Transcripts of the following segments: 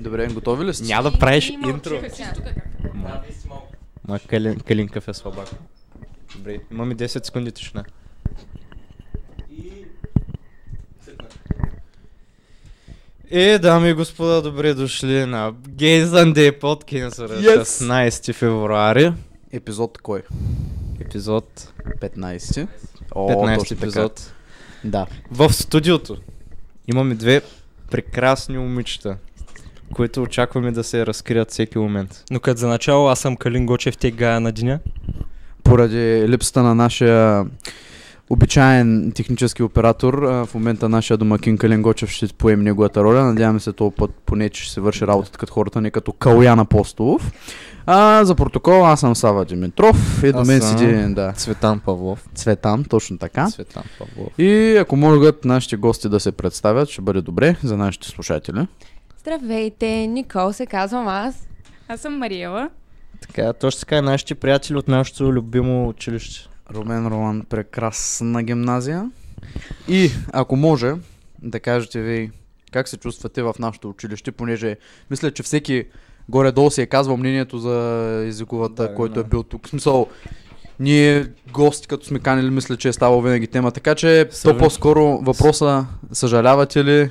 Добре, готови ли сте? Няма да правиш интро. Ма калин, калинкав е слабак. Добре, имаме 10 секунди тишина. Е, дами и господа, добре дошли на Gays and Day Podcast Yes! 16 февруари. Епизод кой? Епизод 15. О, 15 точно така. епизод. Да. В студиото имаме две прекрасни момичета, които очакваме да се разкрият всеки момент. Но като за начало аз съм Калин Гочев, те гая на деня. Поради липсата на нашия обичаен технически оператор, в момента нашия домакин Калин Гочев ще поеме неговата роля. Надяваме се този път поне, че ще се върши работата като хората, не като Калян Апостолов. А, за протокол аз съм Сава Димитров и до мен седи да, Цветан Павлов. Цветан, точно така. Цветан Павлов. И ако могат нашите гости да се представят, ще бъде добре за нашите слушатели. Здравейте, Никол се казвам аз. Аз съм Мариела. Така, точно така и нашите приятели от нашето любимо училище. Румен Ролан, прекрасна гимназия. И ако може да кажете ви как се чувствате в нашето училище, понеже мисля, че всеки горе-долу си е казвал мнението за езиковата, Да, който е да. бил тук. В смисъл, ние гости, като сме канили, мисля, че е ставал винаги тема. Така че то Съжа- по-скоро въпроса съжалявате ли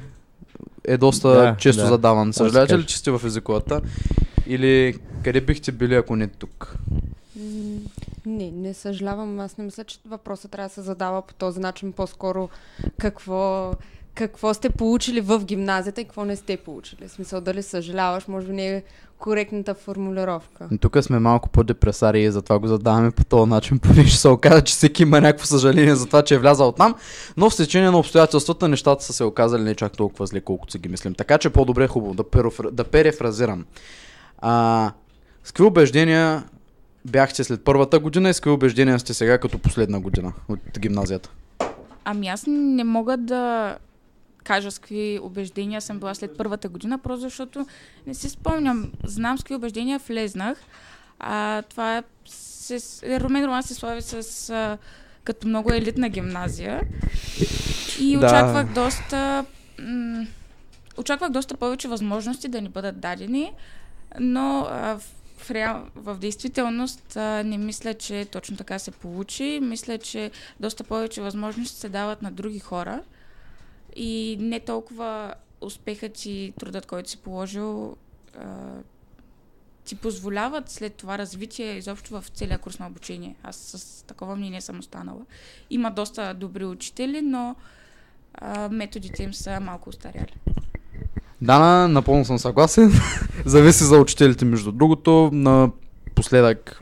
е доста Да, често да. задаван. Съжалявате ли, че сте в езиковата? Или къде бихте били, ако не тук? Не, не съжалявам. Аз не мисля, че въпросът трябва да се задава по този начин. По-скоро какво, какво сте получили в гимназията и какво не сте получили. В смисъл дали съжаляваш, може би не е коректната формулировка. Тук сме малко по-депресари и затова го задаваме по този начин, понеже ще се оказа, че всеки има някакво съжаление за това, че е влязал от нам, но в течение на обстоятелствата нещата са се оказали не чак толкова зле, колкото си ги мислим. Така че по-добре е хубаво да, перофра... да перефразирам. А, с какви убеждения бяхте след първата година и с какви убеждения сте сега като последна година от гимназията? Ами аз не мога да кажа с какви убеждения съм била след първата година, просто защото не си спомням. Знам с какви убеждения влезнах. А, това е... Се, Румен Роман се слави с... А, като много елитна гимназия. И Да. очаквах доста... М- очаквах доста повече възможности да ни бъдат дадени, но а, в, в, реал, в действителност а, не мисля, че точно така се получи. Мисля, че доста повече възможности се дават на други хора и не толкова успехът и трудът, който си положил, ти позволяват след това развитие изобщо в целия курс на обучение. Аз с такова мнение съм останала. Има доста добри учители, но методите им са малко устаряли. Дана, напълно съм съгласен. Зависи за учителите, между другото. Напоследък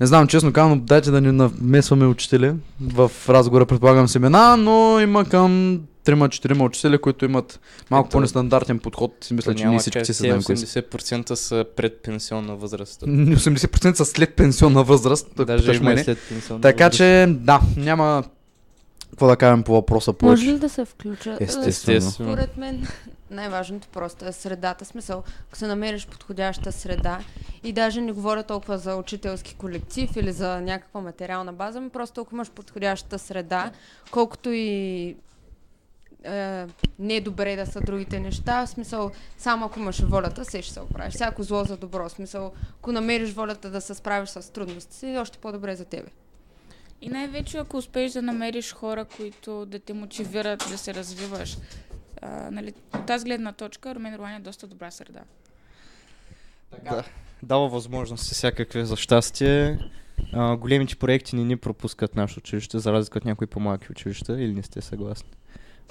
не знам, честно казвам, дайте да не намесваме учители в разговора, предполагам семена, но има към 3-4 учители, които имат малко Ето, по-нестандартен подход. Си мисля, че ние всички си те знаем кои са. 80% са предпенсионна възраст. 80% са след пенсионна възраст, Даже има след пенсионна Така възраст. че, да, няма какво да кажем по въпроса Може повече. ли да се включа? Естествено. Естествено. Според мен най-важното просто е средата. Смисъл, ако се намериш подходяща среда и даже не говоря толкова за учителски колектив или за някаква материална база, ми просто ако имаш подходящата среда, колкото и е, не е добре да са другите неща, в смисъл, само ако имаш волята, се ще се оправиш. Всяко зло за добро, в смисъл, ако намериш волята да се справиш с трудности си, още по-добре за тебе. И най-вече ако успееш да намериш хора, които да те мотивират да се развиваш. А, нали, от тази гледна точка Румен Руан е доста добра среда. Да. Дава възможности всякакви за щастие. А, големите проекти не ни пропускат нашето училище, за разлика от някои по-малки училища, или не сте съгласни?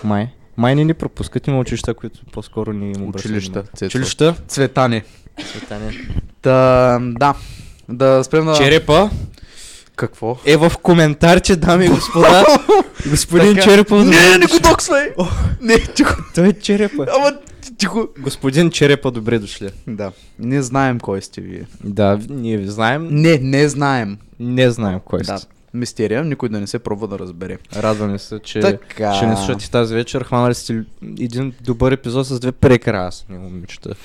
Май. Май не ни пропускат, има училища, които по-скоро ни им Училища. Цецо. Училища? Цветане. Цветане. Да, да. Да спрем на... Черепа Какво? е в коментарите, дами и господа. Господин Така. Черепа. Не, не го доксвай! Не, тихо. Той е Черепа. Ама, тихо. Господин Черепа, добре дошли. Да. Не знаем кой сте вие. Да, ние ви знаем. Не, не знаем. Не знаем кой Да. сте. Мистерия, никой да не се пробва да разбере. Радваме се, че Така. ще ни слушате тази вечер. Хванали сте един добър епизод с две прекрасни момичета.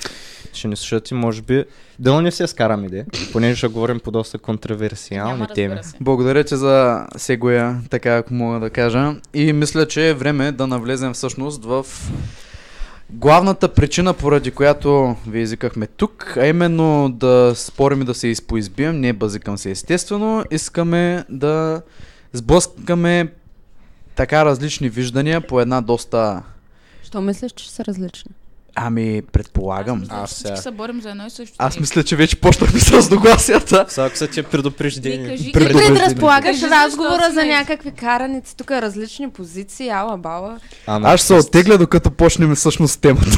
Ще ни слушате, може би. Дано не се скараме, де, понеже ще говорим по доста контроверсиални Няма, теми. Благодаря ти за сегоя, така ако мога да кажа. И мисля, че е време да навлезем всъщност в главната причина, поради която ви изикахме тук, а именно да спорим и да се изпоизбием, не базикам се естествено, искаме да сблъскаме така различни виждания по една доста... Що мислиш, че са различни? Ами, предполагам. Аз мисля, Аз сега. се борим за едно и също. Аз мисля, че вече почнахме с разногласията. Сега са ти кажи, Ти Предупреждение. предразполагаш разговора за някакви караници, тук различни позиции, ала бала. Ана, Аз ще се оттегля, докато почнем всъщност темата.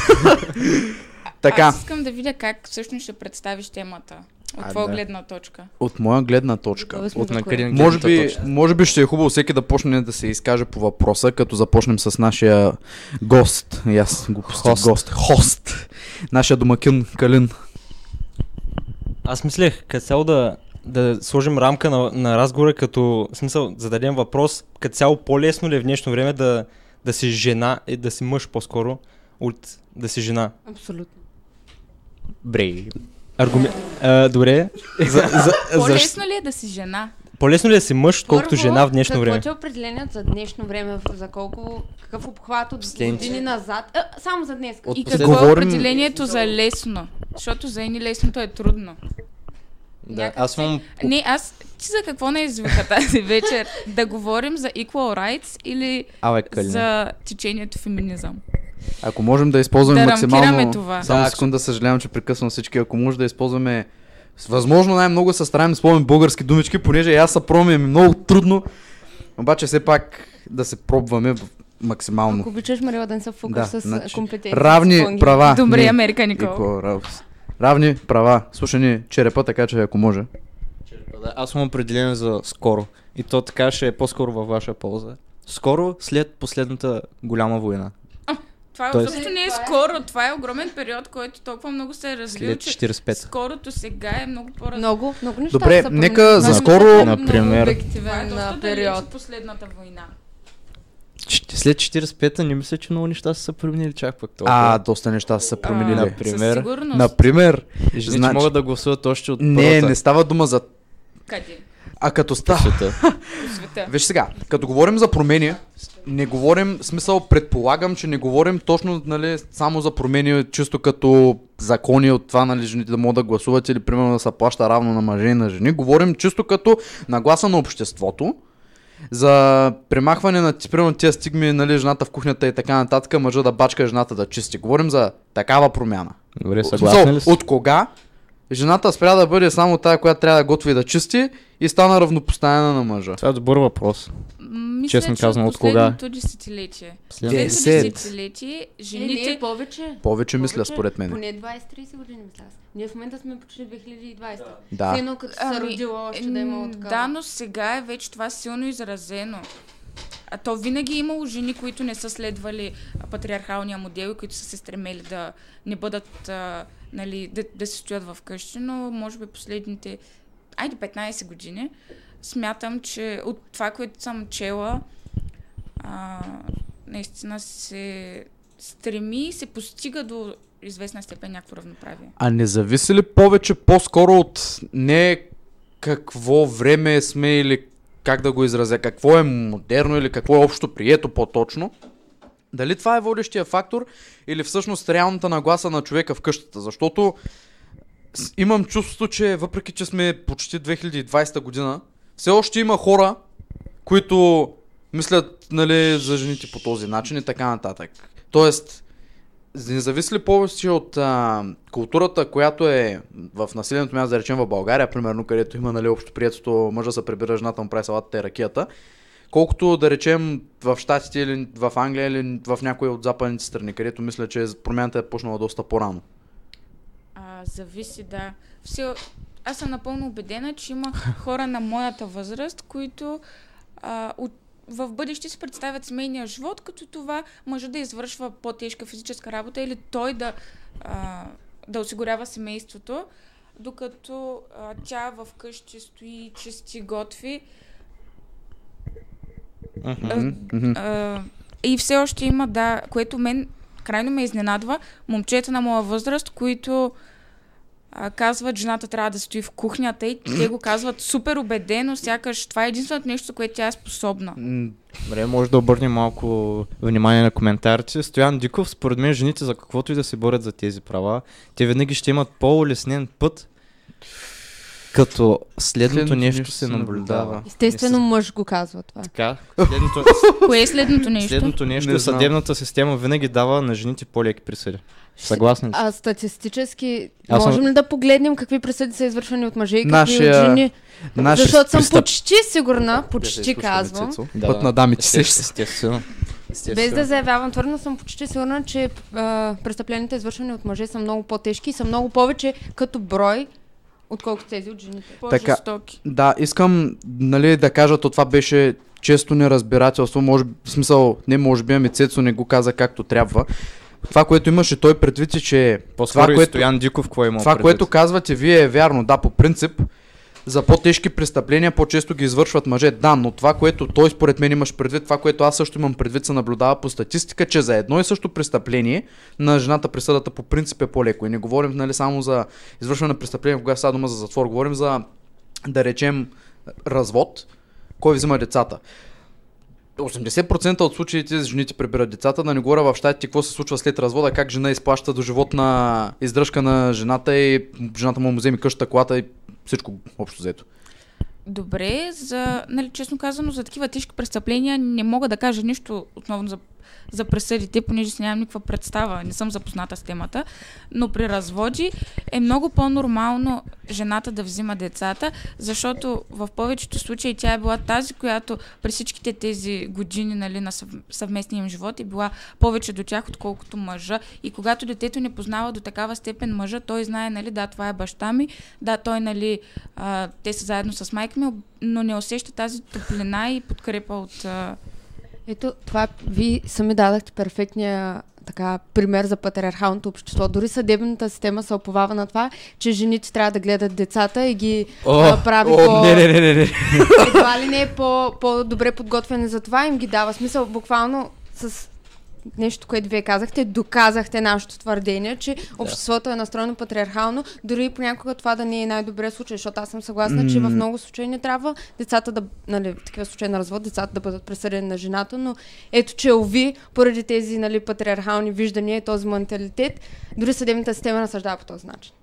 така, Аз искам да видя как всъщност ще представиш темата. От твоя гледна точка. от моя гледна точка. От накъден кое. Може би, точка. може би ще е хубаво всеки да почне да се изкаже по въпроса, като започнем с нашия гост. И аз глупости Хост. гост. Хост. Нашия домакин Калин. Аз мислех, като цяло да, да сложим рамка на, на разговора, като в смисъл зададем въпрос, като цяло по-лесно ли е в днешно време да, да си жена, и да си мъж по-скоро, от да си жена. Абсолютно. Бре. Аргумен... А, добре. За, за, за, По-лесно ли е да си жена? по-лесно ли е да си мъж, колкото жена в днешно какво време? ти е определението за днешно време? За колко, какъв обхват от години назад? А, само за днес. От И какво е Говорим- определението за лесно? Защото за едни лесното е трудно. Да, Някак аз имам... Не, аз ти за какво не извика тази вечер? Да говорим за equal rights или Абе, за течението феминизъм? Ако можем да използваме Да максимално... това. Само Да, секунда, съжалявам, че прекъсвам всички. Ако може да използваме възможно най-много се стараем да използваме български думички, понеже и аз се ми е много трудно. Обаче все пак да се пробваме максимално. Ако обичаш, Марила, да не се фукаш Да, с значи, компетенции. равни с понги. права. Добре, Не. Америка Никол. Равни права. Слушай ни черепа, така че ако може. Да, аз съм определен за скоро. И то така ще е по-скоро във ваша полза. Скоро след последната голяма война. Това Тоест- изобщо не е скоро, това е огромен период, който толкова много се е развил, След че 45. скорото сега е много по-различно. Много, много неща Добре, са нека за скоро- много Например- Това е на период. от последната война. След 45-та не мисля, че много неща са се променили чак пък толкова. А, доста неща са се променили. А, Например? Със сигурност. Например, Жените значи- могат да гласуват още от не, първата не става дума за... Къде? А като става... света. Виж сега, като говорим за промени, не говорим, смисъл предполагам, че не говорим точно нали, само за промени, чисто като закони от това, нали, жените да могат да гласуват или примерно да се плаща равно на мъже и на жени. Говорим чисто като нагласа на обществото, за премахване на примерно тия стигми, нали, жената в кухнята и така нататък, мъжа да бачка, жената да чисти. Говорим за такава промяна. Добре, смисъл, ли? От кога жената спря да бъде само тая, която трябва да готви и да чисти и стана равнопоставена на мъжа? Това е добър въпрос. Мисля, Честно че казано, от кога? последното десетилетие. Последното Последното Десет. десетилетие, Е, не, жените... повече. Повече мисля, според мен. Поне 20-30 години мисля аз. Ние в момента сме почти 2020. Да. Сино, като се родила още да е м, такава. Да, но сега е вече това силно изразено. А то винаги е имало жени, които не са следвали патриархалния модел и които са се стремели да не бъдат, а, нали, да, да се стоят в къщи, но може би последните, айде 15 години, смятам, че от това, което съм чела, а, наистина се стреми и се постига до известна степен някакво равноправие. А не зависи ли повече по-скоро от не какво време сме или как да го изразя, какво е модерно или какво е общо прието по-точно? Дали това е водещия фактор или всъщност реалната нагласа на човека в къщата? Защото имам чувството, че въпреки, че сме почти 2020 година, все още има хора, които мислят нали, за жените по този начин и така нататък. Тоест, не зависи ли повече от а, културата, която е в населеното място, да речем в България, примерно, където има нали, общо приятелство, мъжа се прибира, жената му прави салатата и ракията, колкото да речем в Штатите или в Англия или в някои от западните страни, където мисля, че промяната е почнала доста по-рано. А, зависи, да. Все, аз съм напълно убедена, че има хора на моята възраст, които а, от, в бъдеще си представят семейния живот, като това може да извършва по-тежка физическа работа или той да, а, да осигурява семейството, докато а, тя в къщи стои, чисти, готви. Мгм, мгм. А, и все още има, да, което мен крайно ме изненадва, момчета на моя възраст, които а, казват, жената трябва да стои в кухнята и те го казват супер убедено, сякаш това е единственото нещо, за което тя е способна. Добре, може да обърнем малко внимание на коментарите. Стоян Диков, според мен жените за каквото и да се борят за тези права, те винаги ще имат по-улеснен път, като следното, Следното нещо се наблюдава. Естествено мъж го казва това. Така, следното, Кое е следното нещо? следното нещо Не е съдебната система винаги дава на жените по-леки присъди. Съгласни ли? сте? А статистически, Аз съм- можем ли да погледнем какви присъди са извършвани от мъже и какви Нашия- от жени? Наши Защото съм пристъп- почти сигурна, почти казвам. Да, Път да. на дамите се. Естествено. Естествено. без да заявявам твърдо, съм почти сигурна, че а, престъпленията, извършвани от мъже, са много по-тежки и са много повече като брой, отколкото тези от жените. По-жестоки. Да, искам нали, да кажа, то това беше често неразбирателство, може, в смисъл, не може би, ами Цецо не го каза както трябва. Това, което имаше той предвид е, че По-скоро това, което, Стоян Диков, какво има това което казвате вие е вярно, да, по принцип, за по-тежки престъпления по-често ги извършват мъже, да, но това, което той според мен имаш предвид, това, което аз също имам предвид, се наблюдава по статистика, че за едно и също престъпление на жената присъдата по принцип е по-леко. И не говорим нали, само за извършване на престъпление, когато става дума за затвор, говорим за, да речем, развод, кой взима децата. 80% от случаите жените прибират децата, да не говоря в щатите какво се случва след развода, как жена изплаща до животна издръжка на жената и жената му вземе къщата, колата и всичко общо взето. Добре, за, нали, честно казано, за такива тежки престъпления не мога да кажа нищо основно за, за присъдите, понеже си нямам никаква представа, не съм запозната с темата, но при разводи е много по-нормално жената да взима децата, защото в повечето случаи тя е била тази, която през всичките тези години нали, на съв, съвместния им живот е била повече до тях, отколкото мъжа. И когато детето не познава до такава степен мъжа, той знае, нали, да, това е баща ми, да, той, нали, а, те са заедно с майка ми, но не усеща тази топлина и подкрепа от... А... Ето, това ви сами дадахте перфектния така, пример за патриархалното общество. Дори съдебната система се оповава на това, че жените трябва да гледат децата и ги а, прави по... не, не, не, не, не. едва ли не е по, по-добре подготвени за това, им ги дава смисъл буквално с нещо, което вие казахте, доказахте нашето твърдение, че обществото е настроено патриархално, дори и понякога това да не е най-добрият случай, защото аз съм съгласна, че в много случаи не трябва децата да, нали, в такива случаи на развод, децата да бъдат пресъдени на жената, но ето, че ови, поради тези нали, патриархални виждания и този менталитет, дори съдебната система разсъждава по този начин.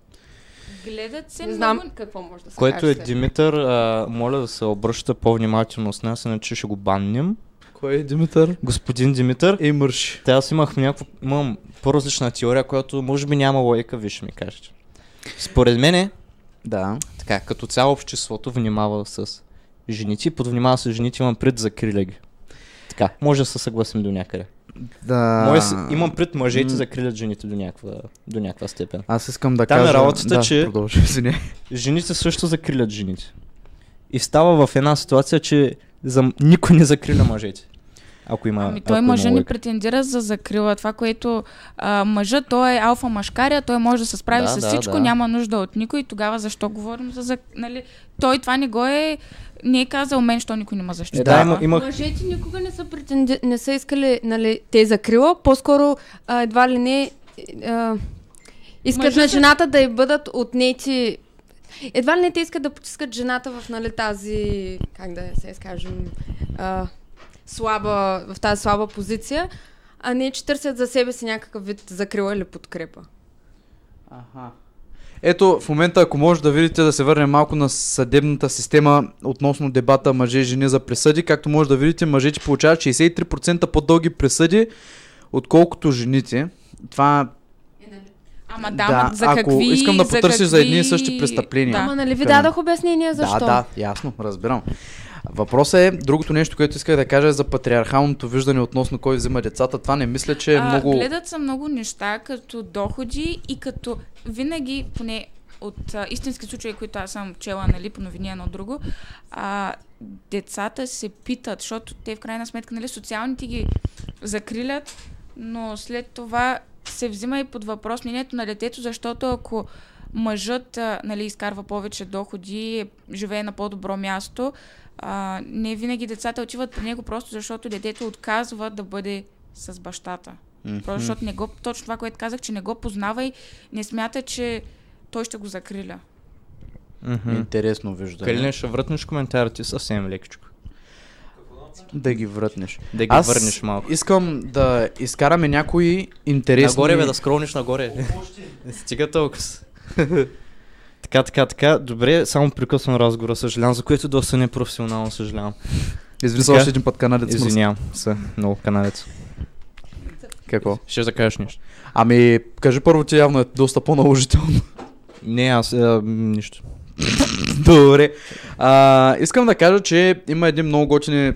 Гледат се Не знам много... какво може да се Което каже е след. Димитър, а, моля да се обръща по-внимателно с нас, иначе ще го баннем. Кой е Димитър? Господин Димитър, Ей, мърш. Те аз имах някаква, имам по-различна теория, която може би няма логика, вие ще ми кажете. Според мен е, Да. така, като цяло обществото внимава с жените, и под внимава с жените имам пред закриля ги. Така, може да се съгласим до някъде. Да. Може, с- имам пред мъжете М. закрилят жените до някаква, до някаква степен. Аз искам да Там е кажа... работата, да, че- Продължи. Жените също закрилят жените. И става в една ситуация, че за... никой не закриля мъжете. Ако има. Ами той мъжа не логика. претендира за закрила. Това, което а, мъжът, той е алфа машкария, той може да се справи Да, с да, всичко, да. няма нужда от никой. Тогава защо говорим за... Нали, той това не го е... Не е казал мен, що никой не ме Е, защитава. да, има, имах Мъжете никога не са, претенди... не са искали нали, те закрила, по-скоро а, едва ли не а, искат Мъжете- на жената да й бъдат отнети едва ли не те искат да потискат жената в нали, тази, как да се изкажем, а, слаба, в тази слаба позиция, а не че търсят за себе си някакъв вид закрила или подкрепа. Аха. Ето, в момента, ако може да видите, да се върнем малко на съдебната система относно дебата мъже и жени за присъди. Както може да видите, мъжете получават 63% по-дълги присъди, отколкото жените. Това Ама да, Да, за ако какви... искам да потърсиш за едни и какви- същи престъпления. Да. Ама нали ви дадох обяснение защо? Да, да, ясно, разбирам. Въпросът е, другото нещо, което исках да кажа е за патриархалното виждане относно кой взима децата. Това не мисля, че е А, много... Гледат се много неща, като доходи и като винаги, поне от а, истински случаи, които аз съм чела, нали, по новини едно друго, а, децата се питат, защото те в крайна сметка, нали, социалните ги закрилят, но след това се взима и под въпрос мнението на детето, защото ако мъжът нали, изкарва повече доходи, живее на по-добро място, а, не винаги децата отиват при него просто защото детето отказва да бъде с бащата. Мгм. Просто защото не го, точно това, което казах, че не го познава и не смята, че той ще го закриля. Мгм. Интересно виждане. Калине, ще вратнеш коментарите съвсем лекичко. Да ги вратнеш. Да ги Аз върнеш малко. искам да изкараме някои интересни... Нагоре, бе, да скролниш нагоре. Не стига толкова. така, така, така. Добре, само прекъсвам разговора, съжалявам, за което доста непрофесионално съжалявам. Извини се още един път канадец. Извинявам се, много канадец. Какво? Ще да кажеш нещо. Ами, кажи първо, че явно е доста по-наложително. Не, аз а, нищо. Добре. А, искам да кажа, че има един много готини,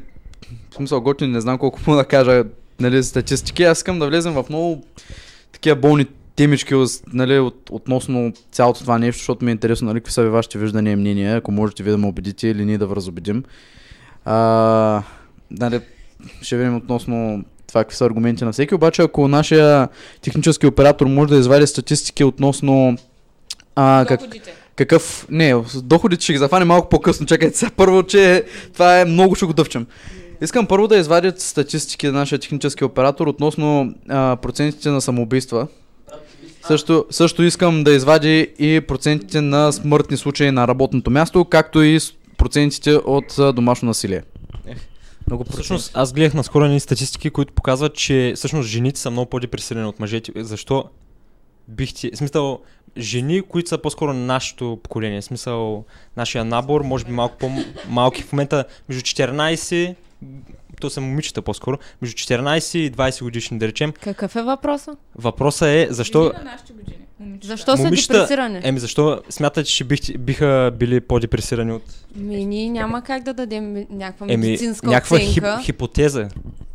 в смисъл готини, не знам колко мога да кажа, нали, статистики. Аз искам да влезем в много такива болни темички, нали, от, относно цялото това нещо, защото ми е интересно, нали, какви са ви вашите виждания и мнения, ако можете ви да ме убедите или ние да ви разобедим. А, нали, ще видим относно това какви са аргументи на всеки, обаче ако нашия технически оператор може да извади статистики относно а, как, какъв... Не, доходите ще ги захване малко по-късно. Чакайте сега. Първо, че това е много ще го дъвчам. Искам първо да извадят статистики на нашия технически оператор относно а, процентите на самоубийства. Също, също искам да извади и процентите на смъртни случаи на работното място, както и процентите от а, домашно насилие. Много Всъщност, аз гледах наскоро едни статистики, които показват, че всъщност жените са много по-депресирани от мъжете. Защо бихте... В смисъл, жени, които са по-скоро нашето поколение. В смисъл, нашия набор, може би малко по-малки в момента, между 14, то са момичета по-скоро, между 14 и 20 годишни, да речем. Какъв е въпросът? Въпросът е, защо... На нашите години. момичета. Защо са Момичета- депресирани? Еми, защо смятате, че бихте, биха били по-депресирани от... Ми, ние няма как да дадем някаква Еми, медицинска някаква хип, оценка. хипотеза.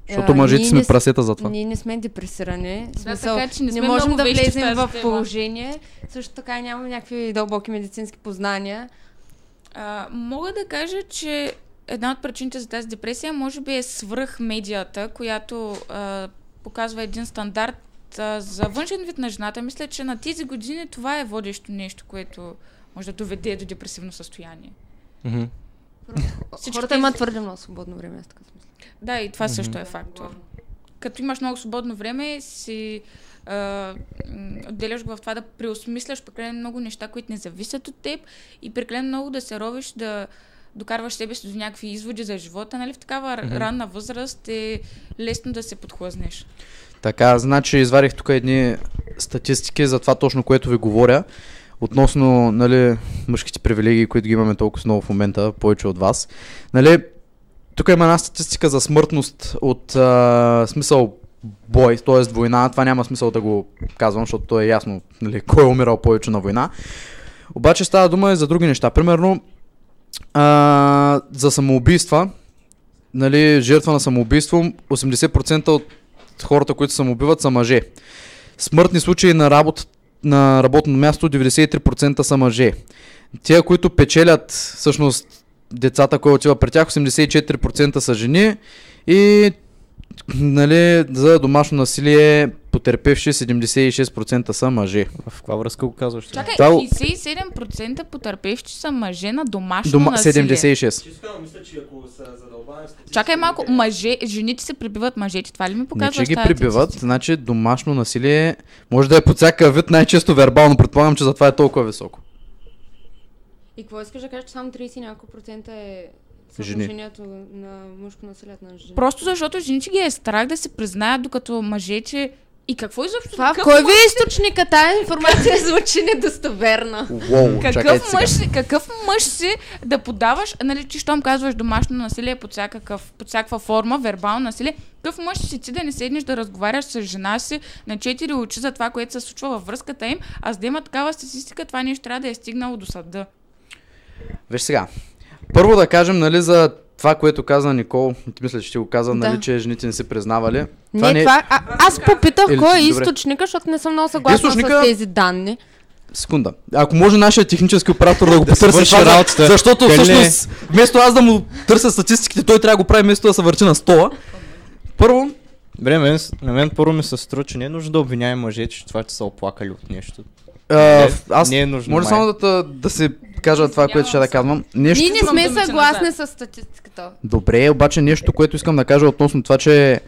Защото А, мъжете ние сме прасета за това. Ние не сме депресирани. В смисъл, така че не не можем много да в влезем в положение. Също така нямаме някакви дълбоки медицински познания. А, мога да кажа, че една от причините за тази депресия може би е свръх медията, която а, показва един стандарт а, за външен вид на жената. Мисля, че на тези години това е водещо нещо, което може да доведе до депресивно състояние. Всички Хората имат твърде много свободно време. С така смисъл. Да, и това също е фактор. Като имаш много свободно време, си а, отделяш го в това да преосмисляш прекалено много неща, които не зависят от теб и прекалено много да се ровиш, да докарваш себе си до някакви изводи за живота. Нали? В такава mm-hmm. ранна възраст е лесно да се подхлъзнеш. Така, значи извадих тук едни статистики за това точно, което ви говоря. Относно, нали, мъжките привилегии, които ги имаме толкова много в момента, повече от вас. Нали, тук има една статистика за смъртност от а, смисъл бой, т.е. война. Това няма смисъл да го казвам, защото то е ясно нали, кой е умирал повече на война. Обаче става дума и за други неща. Примерно, а, за самоубийства, нали, жертва на самоубийство, 80% от хората, които самоубиват, са мъже. Смъртни случаи на, работа, на работно място 93% са мъже. Тия, които печелят всъщност децата, кой отива при тях, 84% са жени и нали, за домашно насилие потерпевши 76% са мъже. В каква връзка го казваш? Чакай, Това- 67% потърпевши са мъже на домашно Дома, насилие. 76. мисля, че ако са задълбани Чакай малко, мъже, жените се прибиват мъжете. Това ли ми Не, показва? че ги прибиват, значи домашно насилие може да е по всякакъв вид, най-често вербално. Предполагам, че затова е толкова високо. И какво искаш да кажеш, че само 30 и няколко процента е съотношението на мъжко насилие на жени? Просто защото жените ги е страх да се признаят, докато мъжете... И какво изобщо? Това в какъв кой ви е източника? Тая информация звучи недостоверна. Уоу, чакайте Какъв сега. мъж, си- какъв мъж си да подаваш, нали, че щом казваш домашно насилие под, всякакъв, под всякаква форма, вербално насилие, какъв мъж си ти да не седнеш да разговаряш с жена си на четири очи за това, което се случва във връзката им, а за да има такава статистика, това нещо трябва да е стигнало до съда. Виж сега. Първо да кажем, нали, за това, което каза Никол, ти мисля, че ти го каза, Да. нали, че жените не се признавали. Не, не... това... А, аз попитах Или- кой е добре. източника, защото не съм много съгласна Източника- с тези данни. Секунда. Ако може нашия технически оператор да го потърси това, работата. защото Кали не е? всъщност, вместо аз да му търся статистиките, той трябва да го прави вместо да се върти на стола. Първо, Добре, мен, на мен първо ми се струва, че не е нужно да обвиняваме мъжете, че това, че са оплакали от нещо. А, аз не е нужно, може май. само да, да се кажа това, което ще да казвам. Нещо, Ние не сме съгласни с статистиката. Добре, обаче нещо, което искам да кажа относно това, че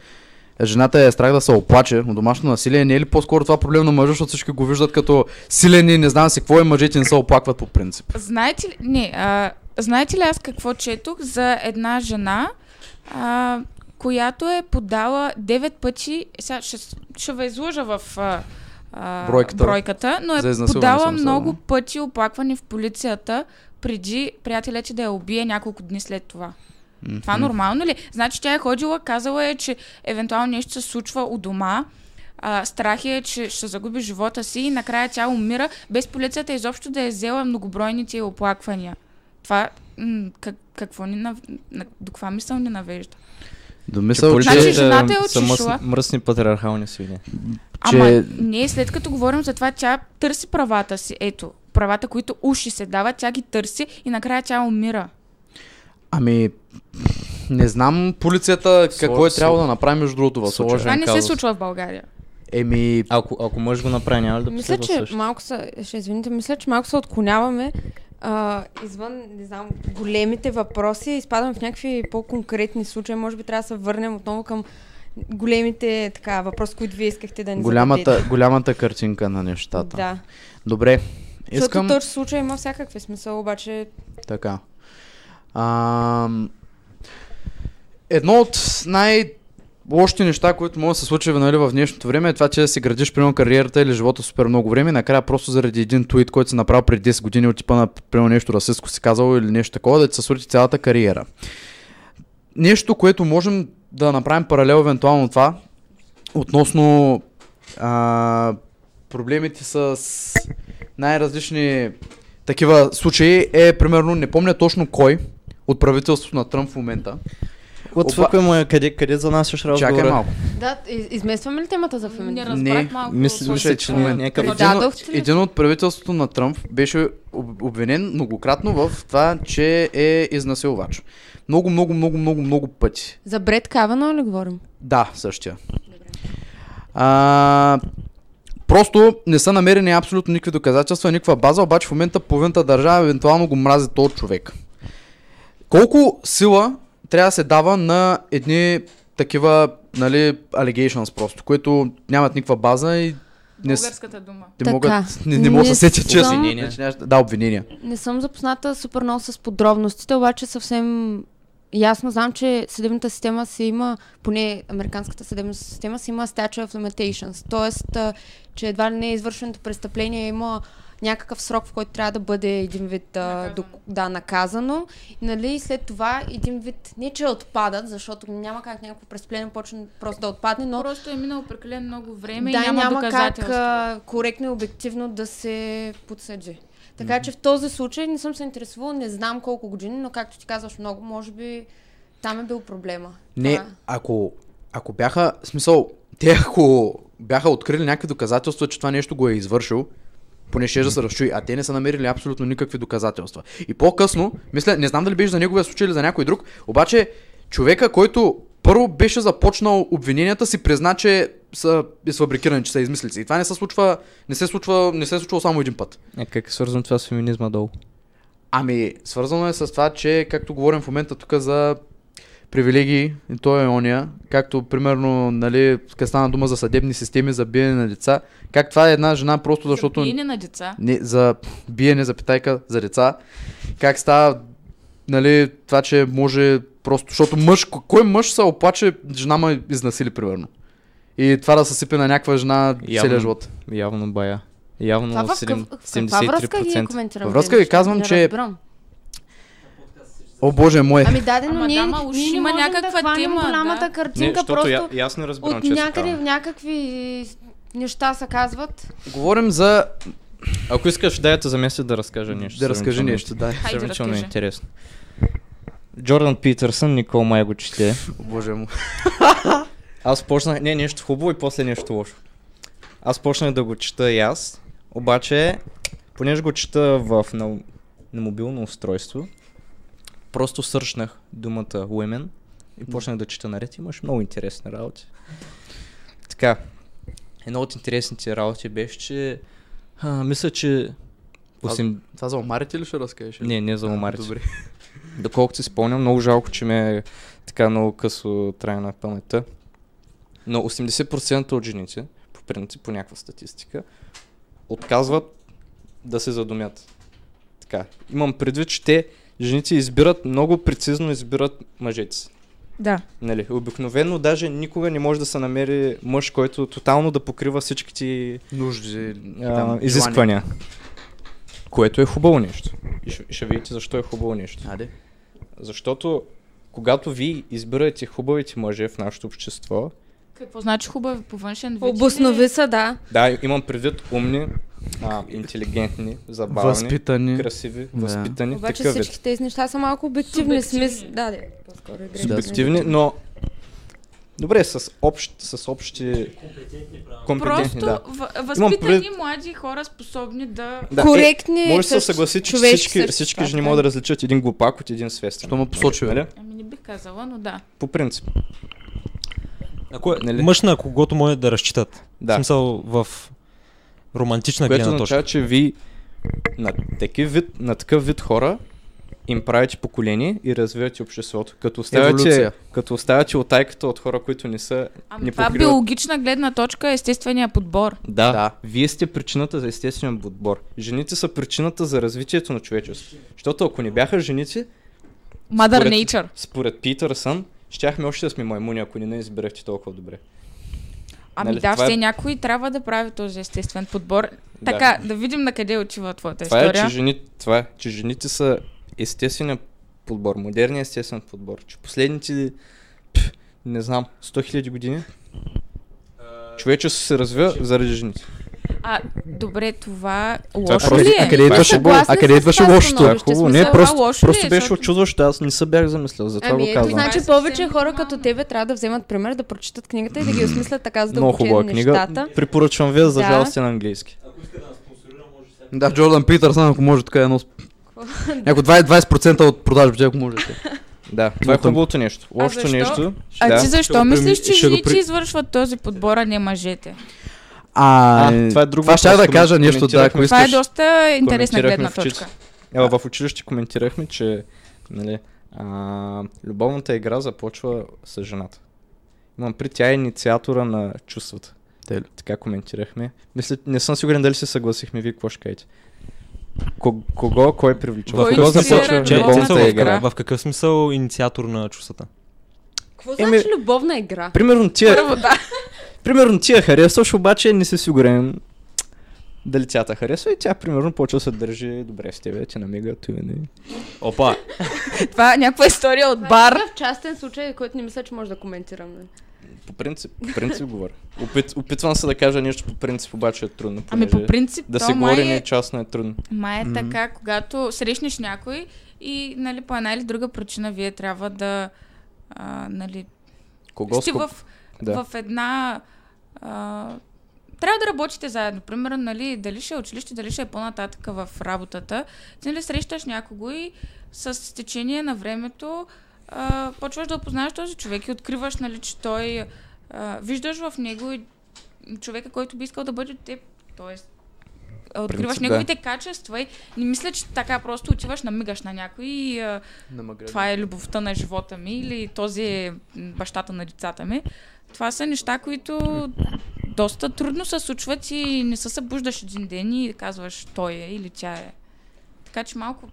жената е страх да се оплаче от домашно насилие, не е ли по-скоро това проблем на мъжа, защото всички го виждат като силен и не знам си какво и мъжете не се оплакват по принцип. Знаете ли, не, а, знаете ли аз какво четох за една жена, а, която е подала 9 пъти, сега ще, ще ви излъжа в а, а, Бройката. бройката, но е подала много пъти оплакване в полицията преди приятеля ти да я убие няколко дни след това. Това нормално ли? Значи тя е ходила, казала е, че евентуално нещо се случва у дома, а, страх е, че ще загуби живота си и накрая тя умира, без полицията изобщо да е взела многобройните оплаквания. Това м- как, какво ни на, до каква мисъл ни навежда? Домисъл, полицията- Значи че... жената е са мръсни, патриархални свини. Ама не, след като говорим за това, тя търси правата си. Ето, правата, които уши се дават, тя ги търси и накрая тя умира. Ами, не знам полицията какво е трябвало да направи между другото в случая. Това не се случва в България. Еми, Ако, ако мъж го направи, няма ли да Мисля, че също? малко са, ще извините, мисля, че малко се отклоняваме а, извън, не знам, големите въпроси, изпадам в някакви по-конкретни случаи. Може би трябва да се върнем отново към големите така, въпроси, които вие искахте да ни голямата, зададете. голямата картинка на нещата. Да. Добре, Защото искам... този случай има всякакви смисъл, обаче Така. Ам... Едно от най- лошите неща, които могат да се случи нали, в днешното време е това, че да си градиш примерно кариерата или живота супер много време накрая просто заради един твит, който си направил преди 10 години от типа на примерно нещо расистско си казал или нещо такова, да ти се срути цялата кариера. Нещо, което можем да направим паралел евентуално това, относно а, проблемите с най-различни такива случаи е, примерно, не помня точно кой от правителството на Тръмп в момента. Отвъквай му, къде, къде занасяш разговора? Чакай малко. Да, из- изместваме ли темата за Не феминизъм? разбрах Не, малко. мисля- мисля, че не е някакъв- Един, един от правителството на Тръмп беше об- обвинен многократно в това, че е изнасилвач. Много, много, много, много, много пъти. За Бред Кавано ли говорим? Да, същия. А, просто не са намерени абсолютно никакви доказателства, никаква база, обаче в момента половината държава евентуално го мрази този човек. Колко сила трябва да се дава на едни такива, нали, allegations просто, които нямат никаква база и не, Българската дума. не Така, могат, не, не могат да не се сетят, че съм- Обвинения. Да, обвинения. Не съм запозната супер много с подробностите, обаче съвсем ясно знам, че съдебната система си има, поне американската съдебна система си има statute of limitations. Тоест, а, че едва ли не извършеното престъпление има някакъв срок, в който трябва да бъде един вид а, Наказано. док- да, наказано. И, нали, и след това един вид, не че отпадат, защото няма как някакво престъпление почне просто да отпадне, но Просто е минало прекалено много време да, и няма, няма как а, коректно и обективно да се подсъди. Така че в този случай не съм се интересувала, не знам колко години, но както ти казваш много, може би там е бил проблема. Не, Това- ако, ако бяха, смисъл, те ако бяха открили някакви доказателства, че това нещо го е извършил, поне ще да се разчуи, а те не са намерили абсолютно никакви доказателства. И по-късно, мисля, не знам дали беше за неговия случай или за някой друг, обаче човека, който първо беше започнал обвиненията си, призна, че са изфабрикирани, че са измислици. И това не се случва, не се случва, не се е случвало само един път. Е, как е свързано това с феминизма долу? Ами, свързано е с това, че, както говорим в момента тук за привилегии, и то е ония, както примерно, нали, къде стана дума за съдебни системи, за биене на деца, как това е една жена просто защото... За биене на деца. Не, за биене, за питайка, за деца. Как става, нали, това, че може просто, защото мъж, кой мъж се оплаче, жена ме изнасили, примерно. И това да се сипе на някаква жена Явно. целия живот. Явно бая. Явно Това в, какъв, 7, в каква връзка ги 73%. коментирам? Във връзка ви казвам, че- разбирам. О, боже мой. Ами дадено, Ама ние, да, ма уж ние не има някаква да тема, голямата да. картинка, Не, защото просто я, ясно разбирам, от че някъде такава. някакви неща се казват. Говорим за... Ако искаш, дай да заместя да разкажа нещо. Да разкажи нещо, да. Хайде, Сравнително разкажи. интересно. Джордан Питърсън, Никол май го чете. О, боже му. Аз почнах, не, нещо хубаво и после нещо лошо. Аз почнах да го чета и аз, обаче, понеже го чета в, на, на мобилно устройство, просто сърчнах думата women и почнах да чета наред. Имаш много интересни работи. Така, едно от интересните работи беше, че а, мисля, че осем... Това за омарите ли ще разкажеш? Не, не за А, омарите. Добре. Доколкото си спомням, много жалко, че ме е така много късо трае на паметта. Но 80% от жените, по принцип, по някаква статистика, отказват да се задумят. Така. Имам предвид, че те, жените избират, много прецизно избират мъжете си. Да. Нали, обикновено даже никога не може да се намери мъж, който тотално да покрива всички ти Нужди, а, там, изисквания. Което е хубаво нещо. И ще, ще видите защо е хубаво нещо. желания. Аде. Защото когато ви избирате хубавите мъже в нашето общество, Какво значи хубаво по външен вид? Обоснови са, да. да, имам предвид умни, а, интелигентни, забавни, Възпитани. красиви, Да. възпитани, Обаче такъв вид. всички тези неща са малко обективни. Субективни. Смис... Да, да, по-скоро игри. Субективни, но добре, с, общ, с общи компетентни, Просто да. в- възпитани пред- млади хора способни да... да. Коректни. Е, може да се съгласи, че всички, всички жени могат да различат един глупак от един свестен. Що му посочи, бе? Нали? Ами не бих казала, но да. По принцип. Ако е Нали? мъж на когото може да разчитат. В Да. смисъл в романтична Което гледна точка. означава, че ви на, такив вид, на такъв вид хора им правите поколение и развивате обществото. Като оставяте, като оставяте отайката от хора, които не са... Ами не това покриват. биологична гледна точка е естествения подбор. Да, Да. вие сте причината за естествен подбор. Жените са причината за развитието на човечеството. Защото ако не бяха жените, Mother Според- Nature. според Питърсън, щяхме още да сме маймуни, ако не не изберехте толкова добре. Ами Нали, да, е- все някой трябва да прави този естествен подбор. Да. Така, да видим на къде отива твоята Това е, история. че, жени, това е, че жените са естествен подбор, модерният естествен подбор. Че последните, пф, не знам, 100 000 години човечеството се развива заради жените. А, добре, това е лошо ли А е? къде идваше, а къде идваше лошото? Това е хубаво. Не, а просто, лошо ли е, просто беше защото- очудващо. Аз не се бях замислил, затова Ами го казвам. значи е повече хора като тебе трябва да вземат пример, да прочитат книгата и да ги осмислят така Много задълбочено хубава книга. нещата. Препоръчвам ви, за Да. жалост е на английски. Да, Джордан Питърсън, ако може така едно... Някой 20%, 20% от продажбите, ако можете. Да, това е хубавото нещо. Лошото нещо. А да. ти защо мислиш, че жените извършват този подбор, а не мъжете? А, А, това е друг Това ще да кажа нещо, да, ако коментирахме. Това е искаш. доста интересна гледна в училище. точка. Ела, в училище коментирахме, че нали, а, любовната игра започва с жената. Имам при тя е инициатора на чувствата. Те? Така коментирахме. Мисля, не съм сигурен дали се съгласихме. Вие какво ще кажете? Ко- кого, кой привлича? Кой В кого започва любовната игра? в, какъв смисъл инициатор на чувствата? Какво значи любовна игра? Примерно тия, Първо, да. Примерно тия харесваш, обаче не си сигурен дали тя те харесва и тя примерно почва да се държи добре с тебе, ти намига, той не. Опа! Това е някаква история от бар. В частен случай, който не мисля, че може да коментирам. нали? По принцип, по принцип говоря. Опит, опитвам се да кажа нещо по принцип, обаче е трудно. Ами по принцип, Да се май говори не е, е частно е трудно. май е Мгм. така, когато срещнеш някой и нали, по една или друга причина вие трябва да а, нали, Кого сте в, Да. в една... Трябва да работите заедно. Примерно, нали, дали ще е училище, дали ще е по-нататък в работата. Ти нали срещаш някого и с течение на времето а, почваш да опознаеш този човек и откриваш, нали, че той... А, виждаш в него и човека, който би искал да бъде от теб. Тоест, откриваш Принцип, да. неговите качества и не мисля, че така просто отиваш, намигаш на някой и а, това е любовта на живота ми или този е бащата на децата ми. Това са неща, които доста трудно се случват и не се събуждаш един ден и казваш той е или тя е. Така че малко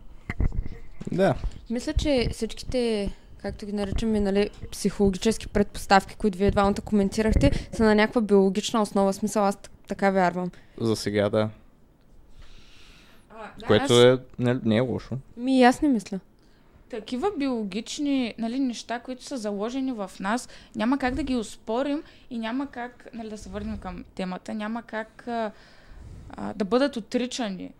Да. Мисля, че всичките, както ги наричаме, нали, психологически предпоставки, които вие двамата коментирахте, са на някаква биологична основа. Смисъл, аз така вярвам. За сега да. А, да, Което аз- е, не, не е лошо. Ми, аз не мисля. такива биологични нали, неща, които са заложени в нас, няма как да ги успорим и няма как, нали, да се върнем към темата, няма как а, а, да бъдат отричани.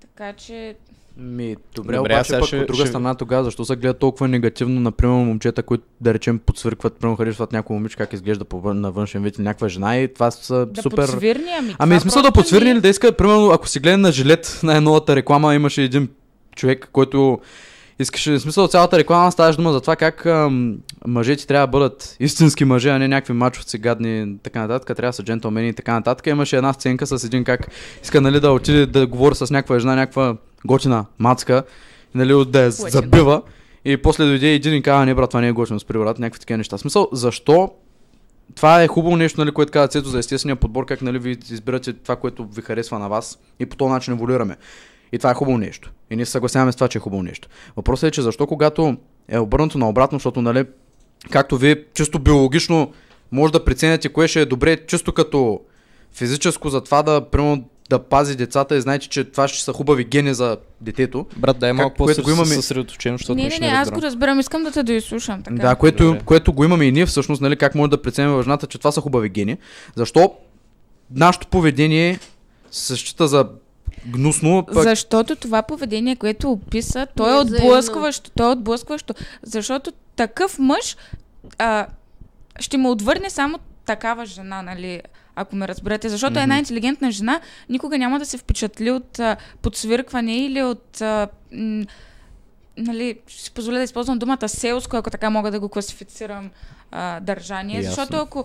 Така че, Ми, добре, Добре, обаче пък ще- от друга ще- страна тогава, защо се гледа толкова негативно, например, момчета, които да речем подсвиркват, примерно харесват някой момиче, как изглежда по вън, на външен вид или някаква жена и това са да супер... подсвирни, ами Ами, смисъл да просто подсвирни е- или да иска, примерно, ако си гледа на жилет на новата реклама, имаше един човек, който искаше, в смисъл цялата реклама ставаше дума за това как ам, мъжете трябва да бъдат истински мъже, а не някакви мачовци, гадни така нататък, трябва да са джентълмени и така нататък. Имаше една сценка с един как иска нали, да отиде да говори с някаква жена, някаква готина мацка, нали, да я забива. И после дойде един и каза, не брат, това не е готино, спри брат, някакви такива неща. В смисъл, защо това е хубаво нещо, нали, което каза Цето за естествения подбор, как нали, ви избирате това, което ви харесва на вас и по този начин еволюираме. И това е хубаво нещо. И ние се съгласяваме с това, че е хубаво нещо. Въпросът е, че защо когато е обърнато наобратно, защото, нали, както вие чисто биологично може да преценяте кое ще е добре, чисто като физическо за това да, примерно, да пази децата и знаете, че това ще са хубави гени за детето. Брат, дай малко което го имаме- по-съсредоточено, защото Не, не, ще не, аз го разбирам, искам да те доизслушам. Така. Да, което, Добре. което го имаме и ние всъщност, нали, как може да преценим във жената, че това са хубави гени. Защо нашето поведение се счита за гнусно, пък Защото това поведение, което описа, то е е отблъскващо. То е отблъскващо. Защото такъв мъж а, ще му отвърне само такава жена, нали? Ако ме разберете. Защото една интелигентна жена никога няма да се впечатли от а, подсвиркване или от. А, м, нали, ще си позволя да използвам думата селско, ако така мога да го класифицирам а, държание. Ясно. Защото ако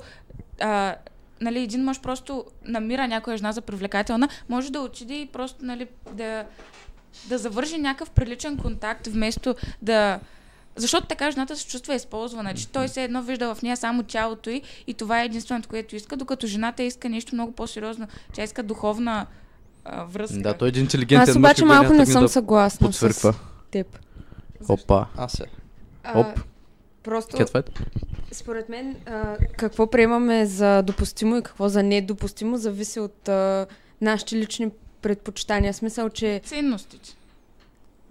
а, нали, един мъж просто намира някоя жена за привлекателна, може да отиде и просто нали, да, да завърши някакъв приличен контакт, вместо да... Защото така жената се чувства използвана, че той се едно вижда в нея само тялото й и това е единственото, което иска, докато жената иска нещо много по-сериозно. Тя иска духовна а, връзка. да, той е един интелигентен Аз обаче малко не съм да съгласна с теб. Опа. Аз е. А, Оп. Просто, Кетфайт? според мен, а, какво приемаме за допустимо и какво за недопустимо, зависи от а, нашите лични предпочитания. Смисъл, че Ценностите.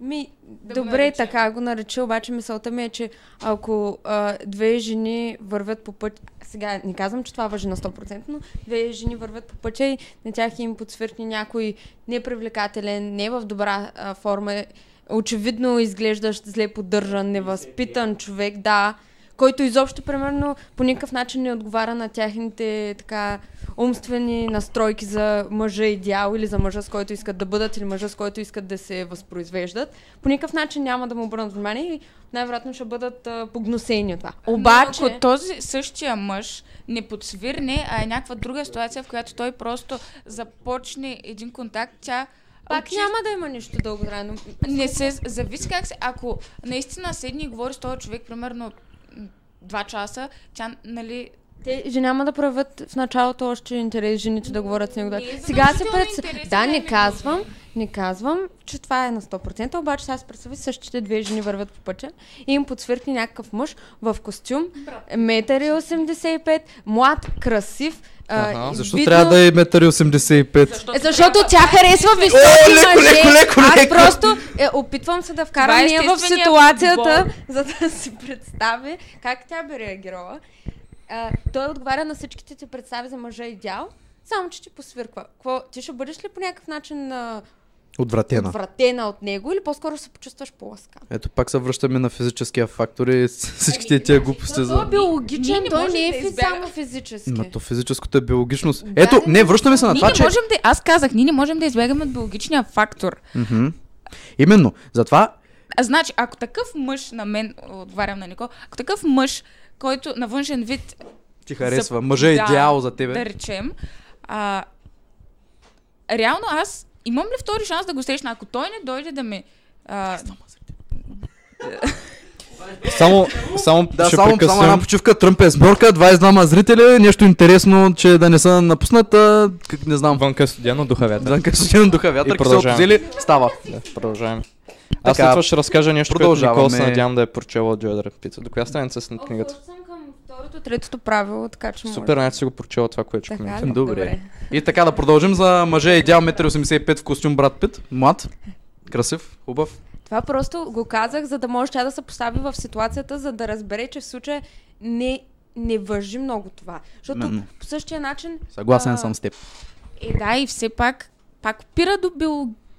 Ми, Да го добре, наречем. така го нареча, обаче мисълта ми е, че ако а, две жени вървят по път, сега не казвам, че това въжи на 100%, но две жени вървят по пътя и на тях им подсвиркне някой непривлекателен, не в добра а, форма, очевидно изглеждащ зле поддържан, невъзпитан човек, да, който изобщо, примерно, по никакъв начин не отговаря на тяхните така умствени настройки за мъжа идеал или за мъжа, с който искат да бъдат или мъжа, с който искат да се възпроизвеждат, по никакъв начин няма да му обърнат внимание и най-вероятно ще бъдат а, погносени от това. Обаче, Но ако този същия мъж не подсвирне, а е някаква друга ситуация, в която той просто започне един контакт, тя пак очи- няма да има нищо дълготрайно. Не се зависи как се. Ако наистина седни и говори с този човек, примерно м, два часа, тя, нали, Те же няма да правят в началото още интерес жените да говорят с него. Да. Не е Сега се пред... Да, не е казвам, не казвам, че това е на 100%, обаче сега се представи същите две жени вървят по пътя и им подсвиркне някакъв мъж в костюм, метър и 85, млад, красив, а, Аха. Защо видно- трябва да е 1,85 м? Е, защото тя харесва О, високи леко, мъже. леко, леко, Аз леко. просто е, опитвам се да вкарам е нея в ситуацията, за да си представи как тя би реагирала. А, той отговаря на всичките ти представи за мъжа идеал, само че ти посвирква. Какво, ти ще бъдеш ли по някакъв начин а, Отвратена. отвратена от него или по-скоро се почувстваш по-ласка? Ето пак се връщаме на физическия фактор и всичките тия глупости Той е за... биологичен, Ние не той не е да фи- само физически. Ма то физическото е биологичност. Да, Ето, не връщаме се на ние това, не че... можем да... Аз казах, ние не можем да избягаме от биологичния фактор. Мгм. Именно. Затова А, значи, ако такъв мъж на мен, отговарям на Нико, ако такъв мъж, който на външен вид ти харесва. За- Мъжа е да, идеал за тебе. да речем, а, реално аз имам ли втори шанс да го срещна? Ако той не дойде да ме... А, Само, само Да, ще само, само прекъснем. една почивка. Тръмп е сборка, 22 зрители. Нещо интересно, че да не са напуснат. а, Как не знам. Вънка е студено, духа вятър. Вънка студено духа вятър, И продължаваме. зели, става. Да, продължаваме. Аз след това ще разкажа нещо, което Никол се надявам да е прочела от Джойдър Пица. До коя страница с книгата? Още съм към второто, третото правило, така че Супер, може. значи си го прочела това, което ще коментирам. ли? Добре. И така да продължим за мъже идеал 1,85 м в костюм Брат Пит. Млад, красив, хубав. Това просто го казах, за да може тя да се постави в ситуацията, за да разбере, че в случая не, не въжи много това. Защото Именно. по същия начин... Съгласен а, съм с теб. е, да, и все пак, пак опира до